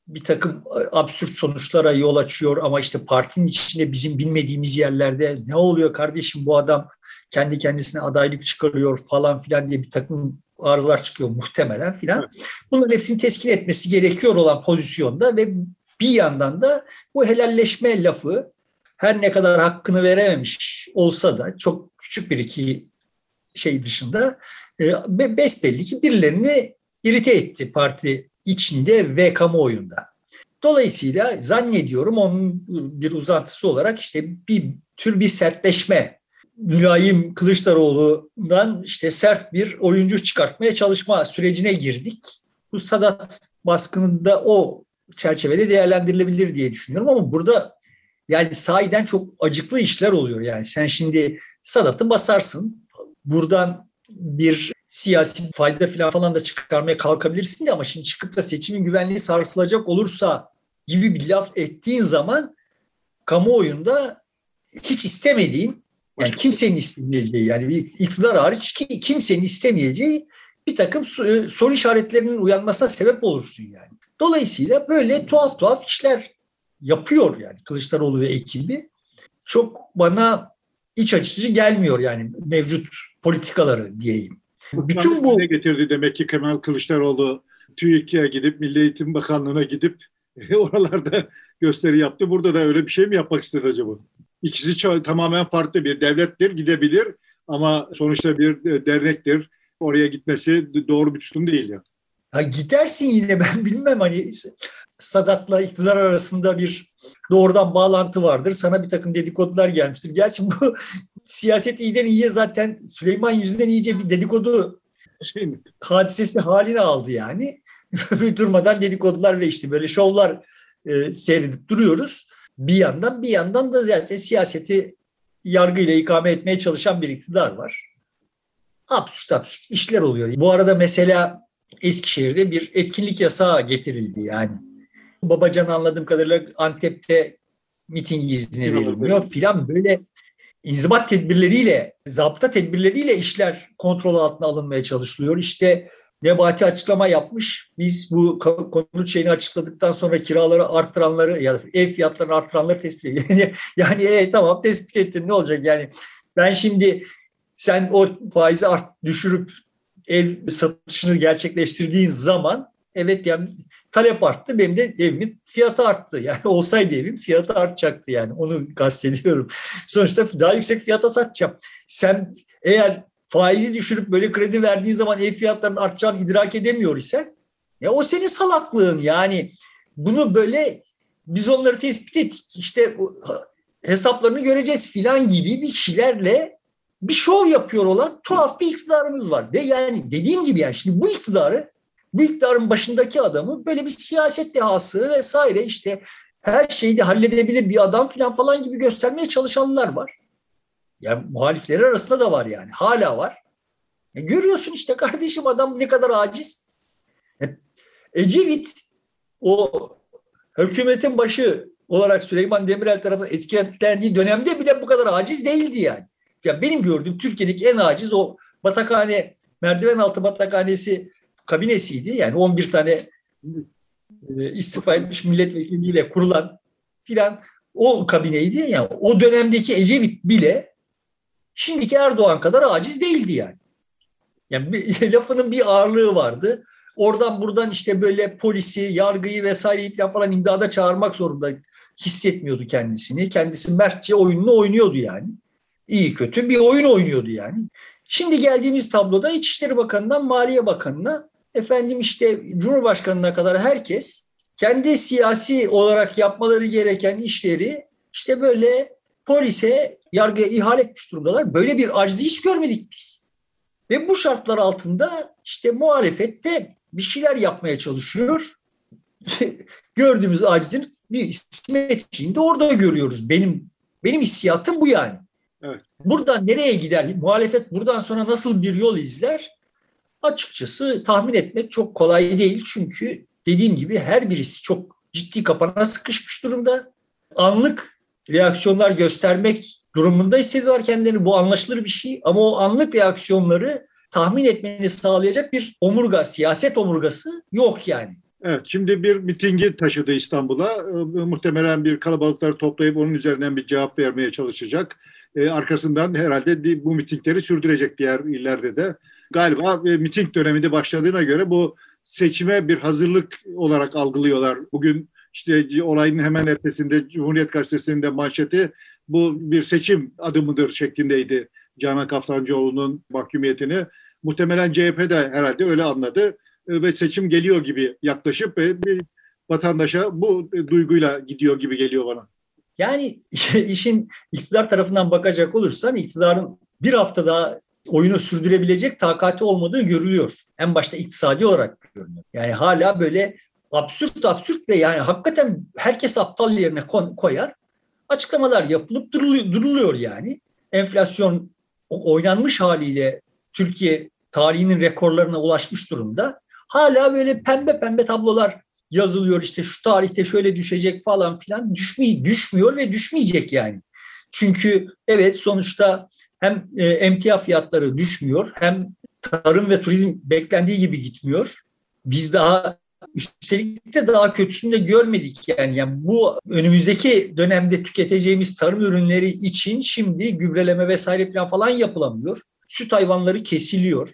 bir takım e, absürt sonuçlara yol açıyor ama işte partinin içinde bizim bilmediğimiz yerlerde ne oluyor kardeşim bu adam kendi kendisine adaylık çıkarıyor falan filan diye bir takım arızalar çıkıyor muhtemelen filan. Bunların hepsini teskin etmesi gerekiyor olan pozisyonda ve bir yandan da bu helalleşme lafı her ne kadar hakkını verememiş olsa da çok küçük bir iki şey dışında e, besbelli ki birilerini irite etti parti içinde ve kamuoyunda. Dolayısıyla zannediyorum onun bir uzantısı olarak işte bir tür bir sertleşme mülayim Kılıçdaroğlu'ndan işte sert bir oyuncu çıkartmaya çalışma sürecine girdik. Bu Sadat baskınında o çerçevede değerlendirilebilir diye düşünüyorum ama burada yani sahiden çok acıklı işler oluyor. Yani sen şimdi Sadat'ı basarsın. Buradan bir siyasi fayda falan falan da çıkarmaya kalkabilirsin de ama şimdi çıkıp da seçimin güvenliği sarsılacak olursa gibi bir laf ettiğin zaman kamuoyunda hiç istemediğin yani kimsenin istemeyeceği yani bir iktidar hariç ki kimsenin istemeyeceği bir takım e, soru işaretlerinin uyanmasına sebep olursun yani. Dolayısıyla böyle tuhaf tuhaf işler yapıyor yani Kılıçdaroğlu ve ekibi. Çok bana iç açıcı gelmiyor yani mevcut politikaları diyeyim. Bütün bu getirdi demek ki Kemal Kılıçdaroğlu TÜİK'e gidip Milli Eğitim Bakanlığı'na gidip oralarda gösteri yaptı. Burada da öyle bir şey mi yapmak istedi acaba? İkisi tamamen farklı bir devlettir, gidebilir ama sonuçta bir e, dernektir. Oraya gitmesi doğru bir tutum değil ya. ya gidersin yine ben bilmem hani Sadat'la iktidar arasında bir doğrudan bağlantı vardır. Sana bir takım dedikodular gelmiştir. Gerçi bu siyaset iyiden iyiye zaten Süleyman yüzünden iyice bir dedikodu şey mi? hadisesi haline aldı yani. Durmadan dedikodular ve işte böyle şovlar e, seyredip duruyoruz. Bir yandan bir yandan da zaten siyaseti yargıyla ikame etmeye çalışan bir iktidar var. Absürt absürt işler oluyor. Bu arada mesela Eskişehir'de bir etkinlik yasağı getirildi yani. Babacan anladığım kadarıyla Antep'te miting izni verilmiyor filan böyle inzibat tedbirleriyle, zapta tedbirleriyle işler kontrol altına alınmaya çalışılıyor. İşte Nebati açıklama yapmış. Biz bu konut şeyini açıkladıktan sonra kiraları arttıranları ya da ev fiyatlarını arttıranları tespit ediyor. Yani, yani e, tamam tespit ettin ne olacak yani ben şimdi sen o faizi art, düşürüp ev satışını gerçekleştirdiğin zaman evet yani talep arttı benim de evimin fiyatı arttı. Yani olsaydı evim fiyatı artacaktı yani onu kastediyorum. Sonuçta daha yüksek fiyata satacağım. Sen eğer faizi düşürüp böyle kredi verdiğin zaman ev fiyatlarının artacağını idrak edemiyor isen ya o senin salaklığın yani bunu böyle biz onları tespit ettik işte hesaplarını göreceğiz filan gibi bir şeylerle bir şov yapıyor olan tuhaf bir iktidarımız var. Ve yani dediğim gibi yani şimdi bu iktidarı bu iktidarın başındaki adamı böyle bir siyaset dehası vesaire işte her şeyi de halledebilir bir adam falan falan gibi göstermeye çalışanlar var. Yani muhalifleri arasında da var yani. Hala var. E görüyorsun işte kardeşim adam ne kadar aciz. E, Ecevit o hükümetin başı olarak Süleyman Demirel tarafından etkilendiği dönemde bile bu kadar aciz değildi yani. Ya benim gördüğüm Türkiye'deki en aciz o batakhane, merdiven altı batakhanesi kabinesiydi. Yani 11 tane e, istifa etmiş milletvekiliyle kurulan filan o kabineydi. Yani o dönemdeki Ecevit bile şimdiki Erdoğan kadar aciz değildi yani. Yani bir, lafının bir ağırlığı vardı. Oradan buradan işte böyle polisi, yargıyı vesaireyi falan imdada çağırmak zorunda hissetmiyordu kendisini. Kendisi mertçe oyununu oynuyordu yani. İyi kötü bir oyun oynuyordu yani. Şimdi geldiğimiz tabloda İçişleri Bakanı'ndan Maliye Bakanı'na efendim işte Cumhurbaşkanı'na kadar herkes kendi siyasi olarak yapmaları gereken işleri işte böyle polise, yargıya ihale etmiş durumdalar. Böyle bir acizi hiç görmedik biz. Ve bu şartlar altında işte muhalefette bir şeyler yapmaya çalışıyor. Gördüğümüz acizin bir simetriğini de orada görüyoruz. Benim benim hissiyatım bu yani. Evet. Buradan nereye gider? Muhalefet buradan sonra nasıl bir yol izler? Açıkçası tahmin etmek çok kolay değil. Çünkü dediğim gibi her birisi çok ciddi kapana sıkışmış durumda. Anlık reaksiyonlar göstermek durumunda hissediyorlar kendilerini. Bu anlaşılır bir şey ama o anlık reaksiyonları tahmin etmeni sağlayacak bir omurga, siyaset omurgası yok yani. Evet, şimdi bir mitingi taşıdı İstanbul'a. Ee, muhtemelen bir kalabalıkları toplayıp onun üzerinden bir cevap vermeye çalışacak. Ee, arkasından herhalde bu mitingleri sürdürecek diğer illerde de. Galiba e, miting döneminde başladığına göre bu seçime bir hazırlık olarak algılıyorlar. Bugün işte olayın hemen ertesinde Cumhuriyet Gazetesi'nin de manşeti bu bir seçim adımıdır şeklindeydi Canan Kaftancıoğlu'nun mahkumiyetini. Muhtemelen CHP de herhalde öyle anladı e, ve seçim geliyor gibi yaklaşıp bir vatandaşa bu duyguyla gidiyor gibi geliyor bana. Yani işin iktidar tarafından bakacak olursan iktidarın bir hafta daha oyunu sürdürebilecek takati olmadığı görülüyor. En başta iktisadi olarak görünüyor. Yani hala böyle absürt absürt ve yani hakikaten herkes aptal yerine koyar. açıklamalar yapılıp duruluyor, yani. Enflasyon oynanmış haliyle Türkiye tarihinin rekorlarına ulaşmış durumda. Hala böyle pembe pembe tablolar yazılıyor işte şu tarihte şöyle düşecek falan filan düşmüyor, düşmüyor ve düşmeyecek yani. Çünkü evet sonuçta hem e, emtia fiyatları düşmüyor hem tarım ve turizm beklendiği gibi gitmiyor. Biz daha üstelik de daha kötüsünü de görmedik yani. yani bu önümüzdeki dönemde tüketeceğimiz tarım ürünleri için şimdi gübreleme vesaire falan falan yapılamıyor. Süt hayvanları kesiliyor.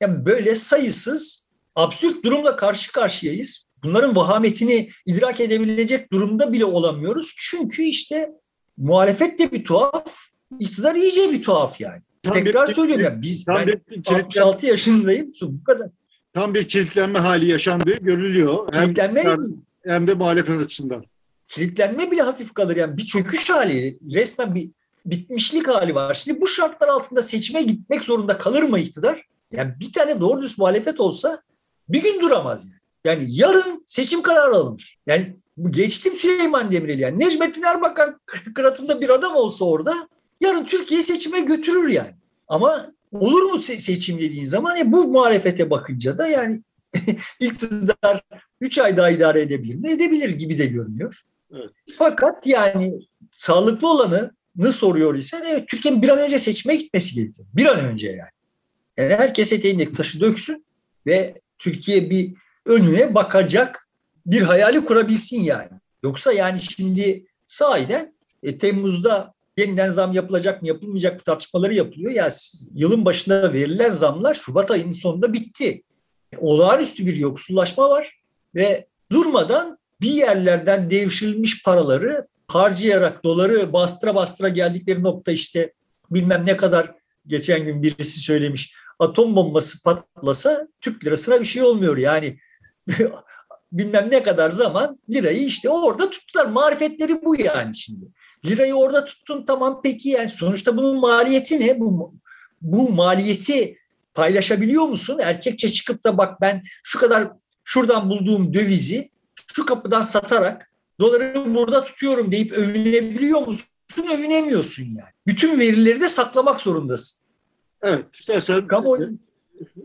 Yani böyle sayısız absürt durumla karşı karşıyayız. Bunların vahametini idrak edebilecek durumda bile olamıyoruz. Çünkü işte muhalefet de bir tuhaf, iktidar iyice bir tuhaf yani. Tam Tekrar bir, söylüyorum ya biz ben bir, 66 yaşındayım. Bu kadar. Tam bir kilitlenme hali yaşandığı görülüyor. Kilitlenme hem, hem de muhalefet açısından. Kilitlenme bile hafif kalır yani bir çöküş hali, resmen bir bitmişlik hali var. Şimdi bu şartlar altında seçime gitmek zorunda kalır mı iktidar? Yani bir tane doğru düz muhalefet olsa bir gün duramaz yani. Yani yarın seçim kararı alınır. Yani geçtim Süleyman Demirel yani. Necmettin Erbakan kıratında bir adam olsa orada yarın Türkiye seçime götürür yani. Ama olur mu seçim dediğin zaman ya bu muhalefete bakınca da yani iktidar 3 ay daha idare edebilir mi? Edebilir gibi de görünüyor. Evet. Fakat yani sağlıklı olanı ne soruyor ise evet, Türkiye'nin bir an önce seçime gitmesi gerekiyor. Bir an önce yani. Yani herkes eteğindeki taşı döksün ve Türkiye bir önüne bakacak bir hayali kurabilsin yani. Yoksa yani şimdi sahiden e, Temmuz'da yeniden zam yapılacak mı yapılmayacak mı tartışmaları yapılıyor. Ya yılın başında verilen zamlar Şubat ayının sonunda bitti. E, olağanüstü bir yoksullaşma var ve durmadan bir yerlerden devşirilmiş paraları harcayarak doları bastıra bastıra geldikleri nokta işte bilmem ne kadar geçen gün birisi söylemiş atom bombası patlasa Türk lirasına bir şey olmuyor yani bilmem ne kadar zaman lirayı işte orada tuttular marifetleri bu yani şimdi lirayı orada tuttun tamam peki yani sonuçta bunun maliyeti ne bu bu maliyeti paylaşabiliyor musun erkekçe çıkıp da bak ben şu kadar şuradan bulduğum dövizi şu kapıdan satarak doları burada tutuyorum deyip övünebiliyor musun? Övünemiyorsun yani. Bütün verileri de saklamak zorundasın. Evet, istersen Kamuoyu...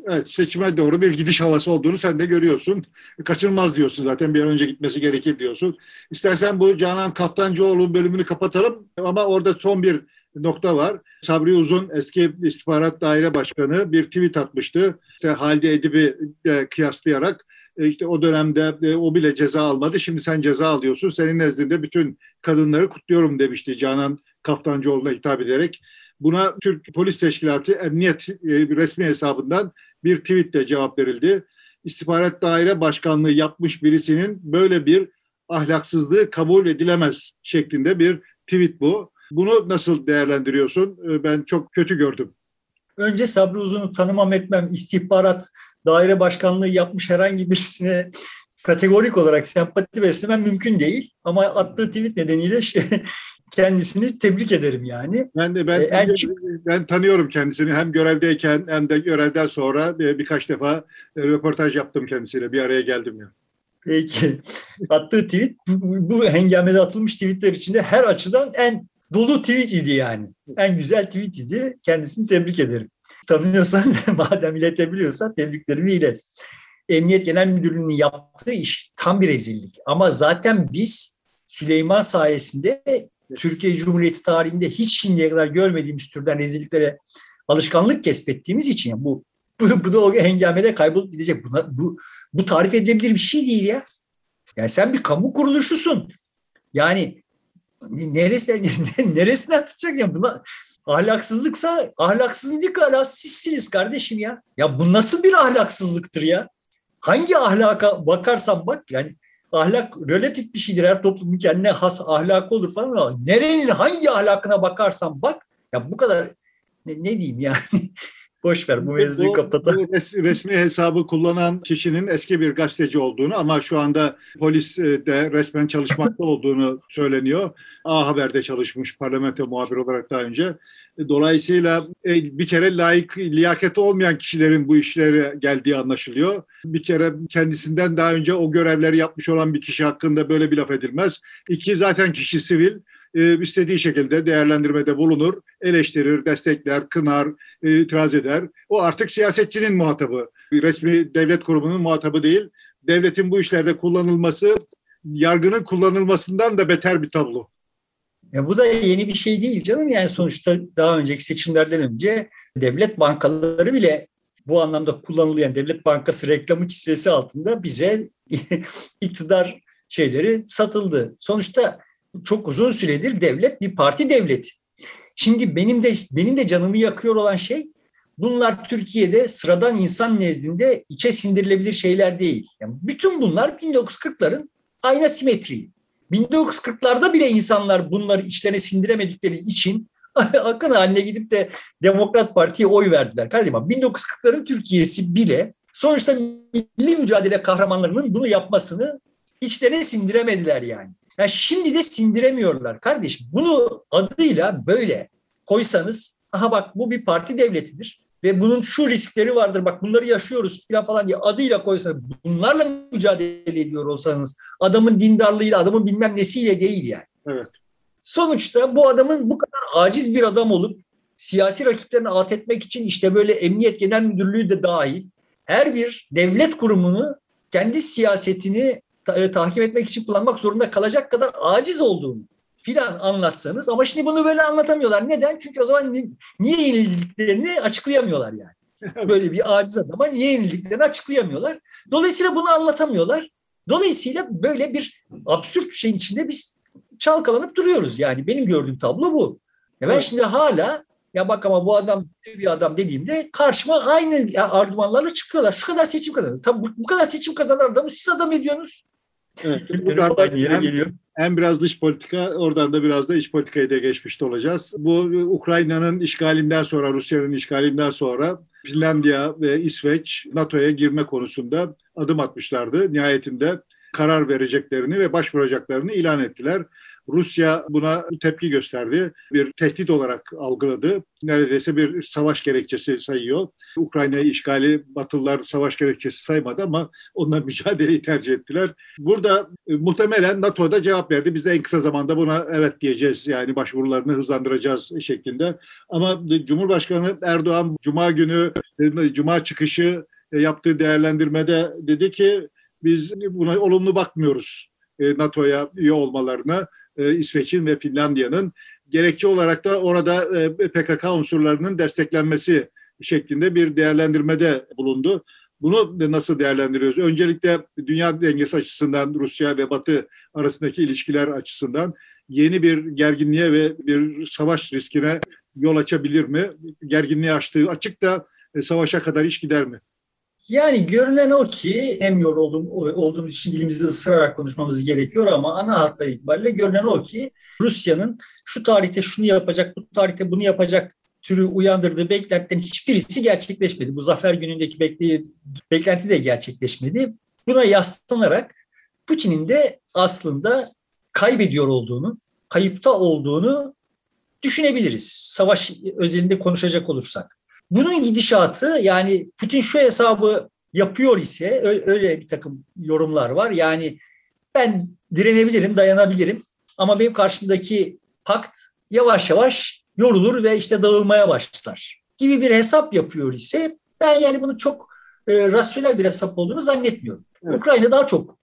evet, seçime doğru bir gidiş havası olduğunu sen de görüyorsun. Kaçınılmaz diyorsun zaten bir an önce gitmesi gerekir diyorsun. İstersen bu Canan Kaftancıoğlu bölümünü kapatalım ama orada son bir nokta var. Sabri Uzun eski istihbarat daire başkanı bir tweet atmıştı. İşte Halide Edip'i de kıyaslayarak e, işte o dönemde e, o bile ceza almadı. Şimdi sen ceza alıyorsun. Senin nezdinde bütün kadınları kutluyorum demişti Canan Kaftancıoğlu'na hitap ederek. Buna Türk Polis Teşkilatı Emniyet e, resmi hesabından bir tweetle cevap verildi. İstihbarat Daire Başkanlığı yapmış birisinin böyle bir ahlaksızlığı kabul edilemez şeklinde bir tweet bu. Bunu nasıl değerlendiriyorsun? Ben çok kötü gördüm. Önce Sabri Uzun'u tanımam etmem, istihbarat daire başkanlığı yapmış herhangi birisine kategorik olarak sempati beslemem mümkün değil. Ama attığı tweet nedeniyle şey, kendisini tebrik ederim yani. Ben de ben, ee, en ben tanıyorum kendisini hem görevdeyken hem de görevden sonra birkaç defa e, röportaj yaptım kendisiyle bir araya geldim ya. Peki. Attığı tweet bu, bu hengamede atılmış tweetler içinde her açıdan en dolu tweet idi yani. En güzel tweet idi. Kendisini tebrik ederim. Tanıyorsan madem iletebiliyorsan tebriklerimi ilet. Emniyet Genel Müdürlüğü'nün yaptığı iş tam bir rezillik. Ama zaten biz Süleyman sayesinde Türkiye Cumhuriyeti tarihinde hiç şimdiye kadar görmediğimiz türden rezilliklere alışkanlık kesbettiğimiz için yani bu, bu, bu da o hengamede kaybolup gidecek. Buna, bu, bu tarif edilebilir bir şey değil ya. Yani sen bir kamu kuruluşusun. Yani neresinden, neresinden tutacak ya buna ahlaksızlıksa ahlaksızlık hala sizsiniz kardeşim ya. Ya bu nasıl bir ahlaksızlıktır ya? Hangi ahlaka bakarsan bak yani ahlak relatif bir şeydir. Her toplumun kendine has ahlakı olur falan ama nerenin hangi ahlakına bakarsan bak ya bu kadar ne, ne diyeyim yani Boş ver bu mevzuyu kapatalım. resmi hesabı kullanan kişinin eski bir gazeteci olduğunu ama şu anda polis e, de resmen çalışmakta olduğunu söyleniyor. A Haber'de çalışmış parlamento muhabir olarak daha önce. Dolayısıyla e, bir kere layık, liyaket olmayan kişilerin bu işlere geldiği anlaşılıyor. Bir kere kendisinden daha önce o görevleri yapmış olan bir kişi hakkında böyle bir laf edilmez. İki zaten kişi sivil. e, istediği şekilde değerlendirmede bulunur, eleştirir, destekler, kınar, e, itiraz eder. O artık siyasetçinin muhatabı. Resmi devlet kurumunun muhatabı değil. Devletin bu işlerde kullanılması yargının kullanılmasından da beter bir tablo. Ya bu da yeni bir şey değil canım. Yani sonuçta daha önceki seçimlerden önce devlet bankaları bile bu anlamda kullanılıyor. devlet bankası reklamı kisvesi altında bize iktidar şeyleri satıldı. Sonuçta çok uzun süredir devlet bir parti devleti. Şimdi benim de benim de canımı yakıyor olan şey bunlar Türkiye'de sıradan insan nezdinde içe sindirilebilir şeyler değil. Yani bütün bunlar 1940'ların ayna simetri. 1940'larda bile insanlar bunları içlerine sindiremedikleri için akın haline gidip de Demokrat Parti'ye oy verdiler. Kardeşim 1940'ların Türkiye'si bile sonuçta milli mücadele kahramanlarının bunu yapmasını içlerine sindiremediler yani. Yani şimdi de sindiremiyorlar kardeşim. Bunu adıyla böyle koysanız aha bak bu bir parti devletidir ve bunun şu riskleri vardır bak bunları yaşıyoruz falan falan diye adıyla koysanız bunlarla mücadele ediyor olsanız adamın dindarlığıyla adamın bilmem nesiyle değil yani. Evet. Sonuçta bu adamın bu kadar aciz bir adam olup siyasi rakiplerini alt etmek için işte böyle Emniyet Genel Müdürlüğü de dahil her bir devlet kurumunu kendi siyasetini e, tahkim etmek için kullanmak zorunda kalacak kadar aciz olduğunu filan anlatsanız ama şimdi bunu böyle anlatamıyorlar. Neden? Çünkü o zaman ni- niye yenildiklerini açıklayamıyorlar yani. Böyle bir aciz adama niye yenildiklerini açıklayamıyorlar. Dolayısıyla bunu anlatamıyorlar. Dolayısıyla böyle bir absürt şeyin içinde biz çalkalanıp duruyoruz. Yani benim gördüğüm tablo bu. Ya ben şimdi hala ya bak ama bu adam bir adam dediğimde karşıma aynı argümanlarla çıkıyorlar. Şu kadar seçim kazanır. Tabii bu, bu kadar seçim kazanan adamı siz adam ediyorsunuz. Evet, buradan aynı yere hem, geliyor. hem biraz dış politika, oradan da biraz da iç politikayı da geçmiş de olacağız. Bu Ukrayna'nın işgalinden sonra, Rusya'nın işgalinden sonra Finlandiya ve İsveç NATO'ya girme konusunda adım atmışlardı. Nihayetinde karar vereceklerini ve başvuracaklarını ilan ettiler. Rusya buna tepki gösterdi. Bir tehdit olarak algıladı. Neredeyse bir savaş gerekçesi sayıyor. Ukrayna işgali Batılılar savaş gerekçesi saymadı ama onlar mücadeleyi tercih ettiler. Burada e, muhtemelen NATO'da cevap verdi. Biz de en kısa zamanda buna evet diyeceğiz. Yani başvurularını hızlandıracağız şeklinde. Ama Cumhurbaşkanı Erdoğan Cuma günü, e, Cuma çıkışı e, yaptığı değerlendirmede dedi ki biz buna olumlu bakmıyoruz NATO'ya üye olmalarına. E, İsveç'in ve Finlandiya'nın gerekçe olarak da orada e, PKK unsurlarının desteklenmesi şeklinde bir değerlendirmede bulundu. Bunu nasıl değerlendiriyoruz? Öncelikle dünya dengesi açısından Rusya ve Batı arasındaki ilişkiler açısından yeni bir gerginliğe ve bir savaş riskine yol açabilir mi? Gerginliği açtığı açık da e, savaşa kadar iş gider mi? Yani görünen o ki hem yoruldum olduğumuz için dilimizi ısırarak konuşmamız gerekiyor ama ana hatlar itibariyle görünen o ki Rusya'nın şu tarihte şunu yapacak, bu tarihte bunu yapacak türü uyandırdığı beklentilerin hiçbirisi gerçekleşmedi. Bu zafer günündeki bekle, beklenti de gerçekleşmedi. Buna yaslanarak Putin'in de aslında kaybediyor olduğunu, kayıpta olduğunu düşünebiliriz. Savaş özelinde konuşacak olursak. Bunun gidişatı yani Putin şu hesabı yapıyor ise öyle bir takım yorumlar var. Yani ben direnebilirim, dayanabilirim ama benim karşımdaki pakt yavaş yavaş yorulur ve işte dağılmaya başlar gibi bir hesap yapıyor ise ben yani bunu çok e, rasyonel bir hesap olduğunu zannetmiyorum. Evet. Ukrayna daha çok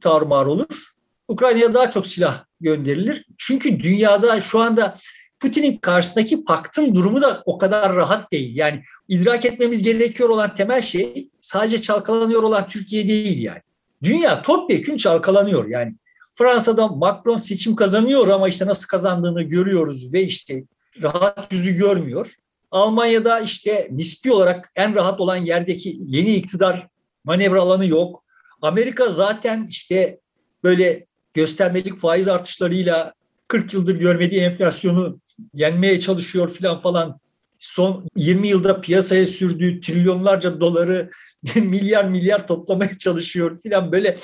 tarumar olur. Ukrayna'ya daha çok silah gönderilir. Çünkü dünyada şu anda Putin'in karşısındaki paktın durumu da o kadar rahat değil. Yani idrak etmemiz gerekiyor olan temel şey sadece çalkalanıyor olan Türkiye değil yani. Dünya topyekün çalkalanıyor yani. Fransa'da Macron seçim kazanıyor ama işte nasıl kazandığını görüyoruz ve işte rahat yüzü görmüyor. Almanya'da işte nispi olarak en rahat olan yerdeki yeni iktidar manevra alanı yok. Amerika zaten işte böyle göstermelik faiz artışlarıyla 40 yıldır görmediği enflasyonu yenmeye çalışıyor filan falan. Son 20 yılda piyasaya sürdüğü trilyonlarca doları milyar milyar toplamaya çalışıyor filan böyle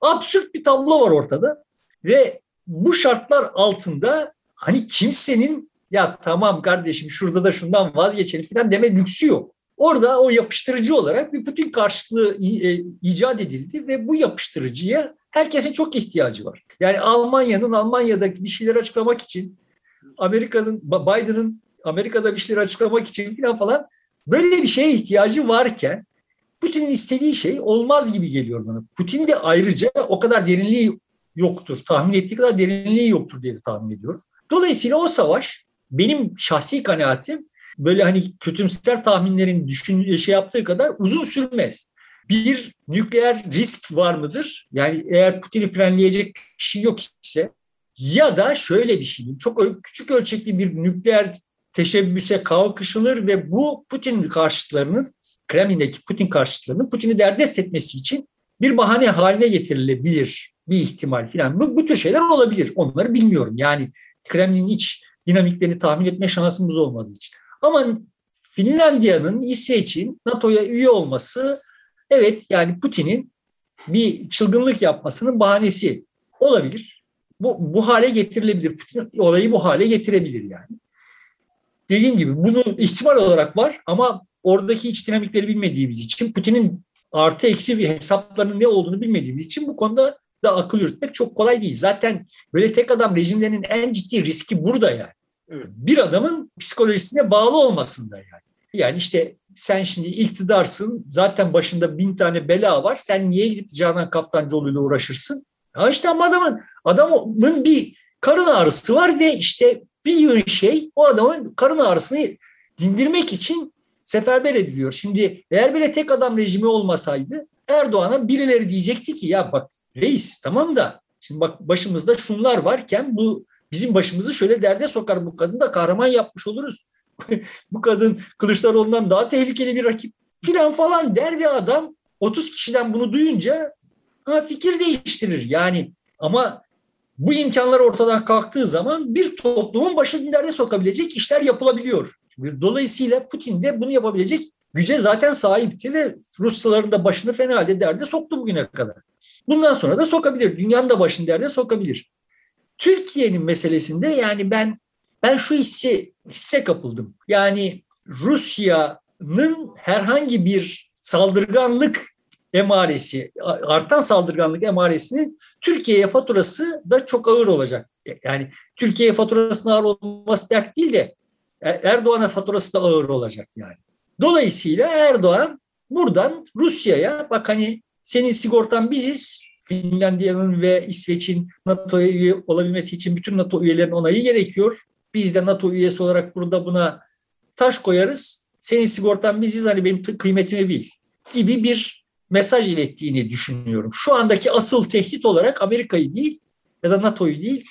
absürt bir tablo var ortada. Ve bu şartlar altında hani kimsenin ya tamam kardeşim şurada da şundan vazgeçelim filan deme lüksü yok. Orada o yapıştırıcı olarak bir Putin karşıtlığı e, icat edildi ve bu yapıştırıcıya herkesin çok ihtiyacı var. Yani Almanya'nın Almanya'daki bir şeyler açıklamak için, Amerika'nın Biden'ın Amerika'da bir şeyler açıklamak için falan falan böyle bir şeye ihtiyacı varken Putin'in istediği şey olmaz gibi geliyor bana. Putin de ayrıca o kadar derinliği yoktur. Tahmin ettiği kadar derinliği yoktur diye tahmin ediyorum. Dolayısıyla o savaş benim şahsi kanaatim böyle hani kötümser tahminlerin düşün şey yaptığı kadar uzun sürmez. Bir nükleer risk var mıdır? Yani eğer Putin'i frenleyecek bir şey yok ise ya da şöyle bir şey, çok küçük ölçekli bir nükleer teşebbüse kalkışılır ve bu Putin karşıtlarının, Kremlin'deki Putin karşıtlarının Putin'i derdest etmesi için bir bahane haline getirilebilir bir ihtimal filan. Bu, bu tür şeyler olabilir. Onları bilmiyorum. Yani Kremlin'in iç dinamiklerini tahmin etme şansımız olmadığı için. Ama Finlandiya'nın, İsveç'in NATO'ya üye olması evet yani Putin'in bir çılgınlık yapmasının bahanesi olabilir. Bu, bu hale getirilebilir. Putin olayı bu hale getirebilir yani. Dediğim gibi bunu ihtimal olarak var ama oradaki iç dinamikleri bilmediğimiz için Putin'in artı eksi hesaplarının ne olduğunu bilmediğimiz için bu konuda da akıl yürütmek çok kolay değil. Zaten böyle tek adam rejimlerinin en ciddi riski burada yani. Evet. Bir adamın psikolojisine bağlı olmasında yani. Yani işte sen şimdi iktidarsın, zaten başında bin tane bela var. Sen niye gidip Canan Kaftancıoğlu ile uğraşırsın? Ya işte ama adamın, adamın bir karın ağrısı var ve işte bir yığın şey o adamın karın ağrısını dindirmek için seferber ediliyor. Şimdi eğer böyle tek adam rejimi olmasaydı Erdoğan'a birileri diyecekti ki ya bak reis tamam da şimdi bak başımızda şunlar varken bu bizim başımızı şöyle derde sokar bu kadın da kahraman yapmış oluruz. bu kadın Kılıçdaroğlu'ndan daha tehlikeli bir rakip filan falan der ve adam 30 kişiden bunu duyunca ha, fikir değiştirir. Yani ama bu imkanlar ortadan kalktığı zaman bir toplumun başını derde sokabilecek işler yapılabiliyor. Dolayısıyla Putin de bunu yapabilecek güce zaten sahipti ve Rusların da başını fena halde derde soktu bugüne kadar. Bundan sonra da sokabilir. Dünyanın da başını derde sokabilir. Türkiye'nin meselesinde yani ben ben şu hissi hisse kapıldım. Yani Rusya'nın herhangi bir saldırganlık emaresi, artan saldırganlık emaresinin Türkiye'ye faturası da çok ağır olacak. Yani Türkiye'ye faturasının ağır olması dert değil de Erdoğan'a faturası da ağır olacak yani. Dolayısıyla Erdoğan buradan Rusya'ya bak hani senin sigortan biziz. Finlandiya'nın ve İsveç'in NATO'ya üye olabilmesi için bütün NATO üyelerinin onayı gerekiyor. Biz de NATO üyesi olarak burada buna taş koyarız. Senin sigortan biziz hani benim kıymetimi bil gibi bir mesaj ilettiğini düşünüyorum. Şu andaki asıl tehdit olarak Amerika'yı değil ya da NATO'yu değil,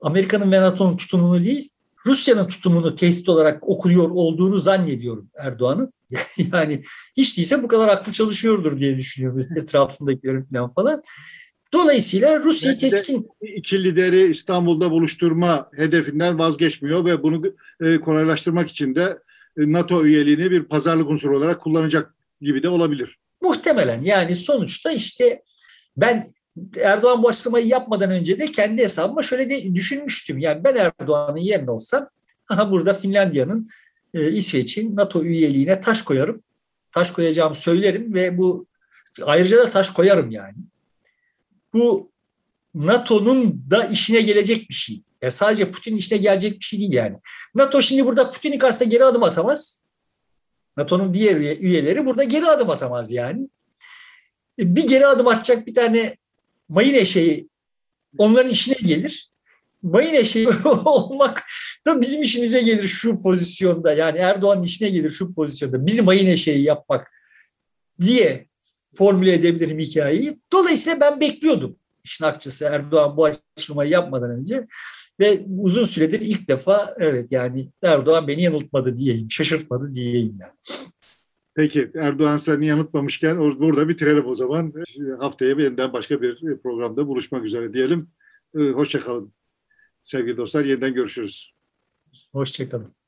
Amerika'nın ve NATO'nun tutumunu değil, Rusya'nın tutumunu tehdit olarak okuyor olduğunu zannediyorum Erdoğan'ın. yani hiç değilse bu kadar aklı çalışıyordur diye düşünüyorum etrafındakilerin falan falan. Dolayısıyla Rusya keskin... iki lideri İstanbul'da buluşturma hedefinden vazgeçmiyor ve bunu e, kolaylaştırmak için de e, NATO üyeliğini bir pazarlık unsuru olarak kullanacak gibi de olabilir. Muhtemelen yani sonuçta işte ben Erdoğan bu açıklamayı yapmadan önce de kendi hesabıma şöyle de düşünmüştüm. Yani ben Erdoğan'ın yerine olsam aha burada Finlandiya'nın e, İsveç'in NATO üyeliğine taş koyarım. Taş koyacağımı söylerim ve bu ayrıca da taş koyarım yani. Bu NATO'nun da işine gelecek bir şey. Ya sadece Putin'in işine gelecek bir şey değil yani. NATO şimdi burada Putin'i karşısında geri adım atamaz. NATO'nun diğer üyeleri burada geri adım atamaz yani. E, bir geri adım atacak bir tane mayın eşeği onların işine gelir. Mayın eşeği olmak da bizim işimize gelir şu pozisyonda. Yani Erdoğan'ın işine gelir şu pozisyonda. Bizi mayın eşeği yapmak diye formüle edebilirim hikayeyi. Dolayısıyla ben bekliyordum işin akçası Erdoğan bu açıklamayı yapmadan önce ve uzun süredir ilk defa evet yani Erdoğan beni yanıltmadı diyeyim, şaşırtmadı diyeyim yani. Peki Erdoğan seni yanıtmamışken burada bitirelim o zaman. Haftaya yeniden başka bir programda buluşmak üzere diyelim. Ee, Hoşçakalın. Sevgili dostlar yeniden görüşürüz. Hoşçakalın.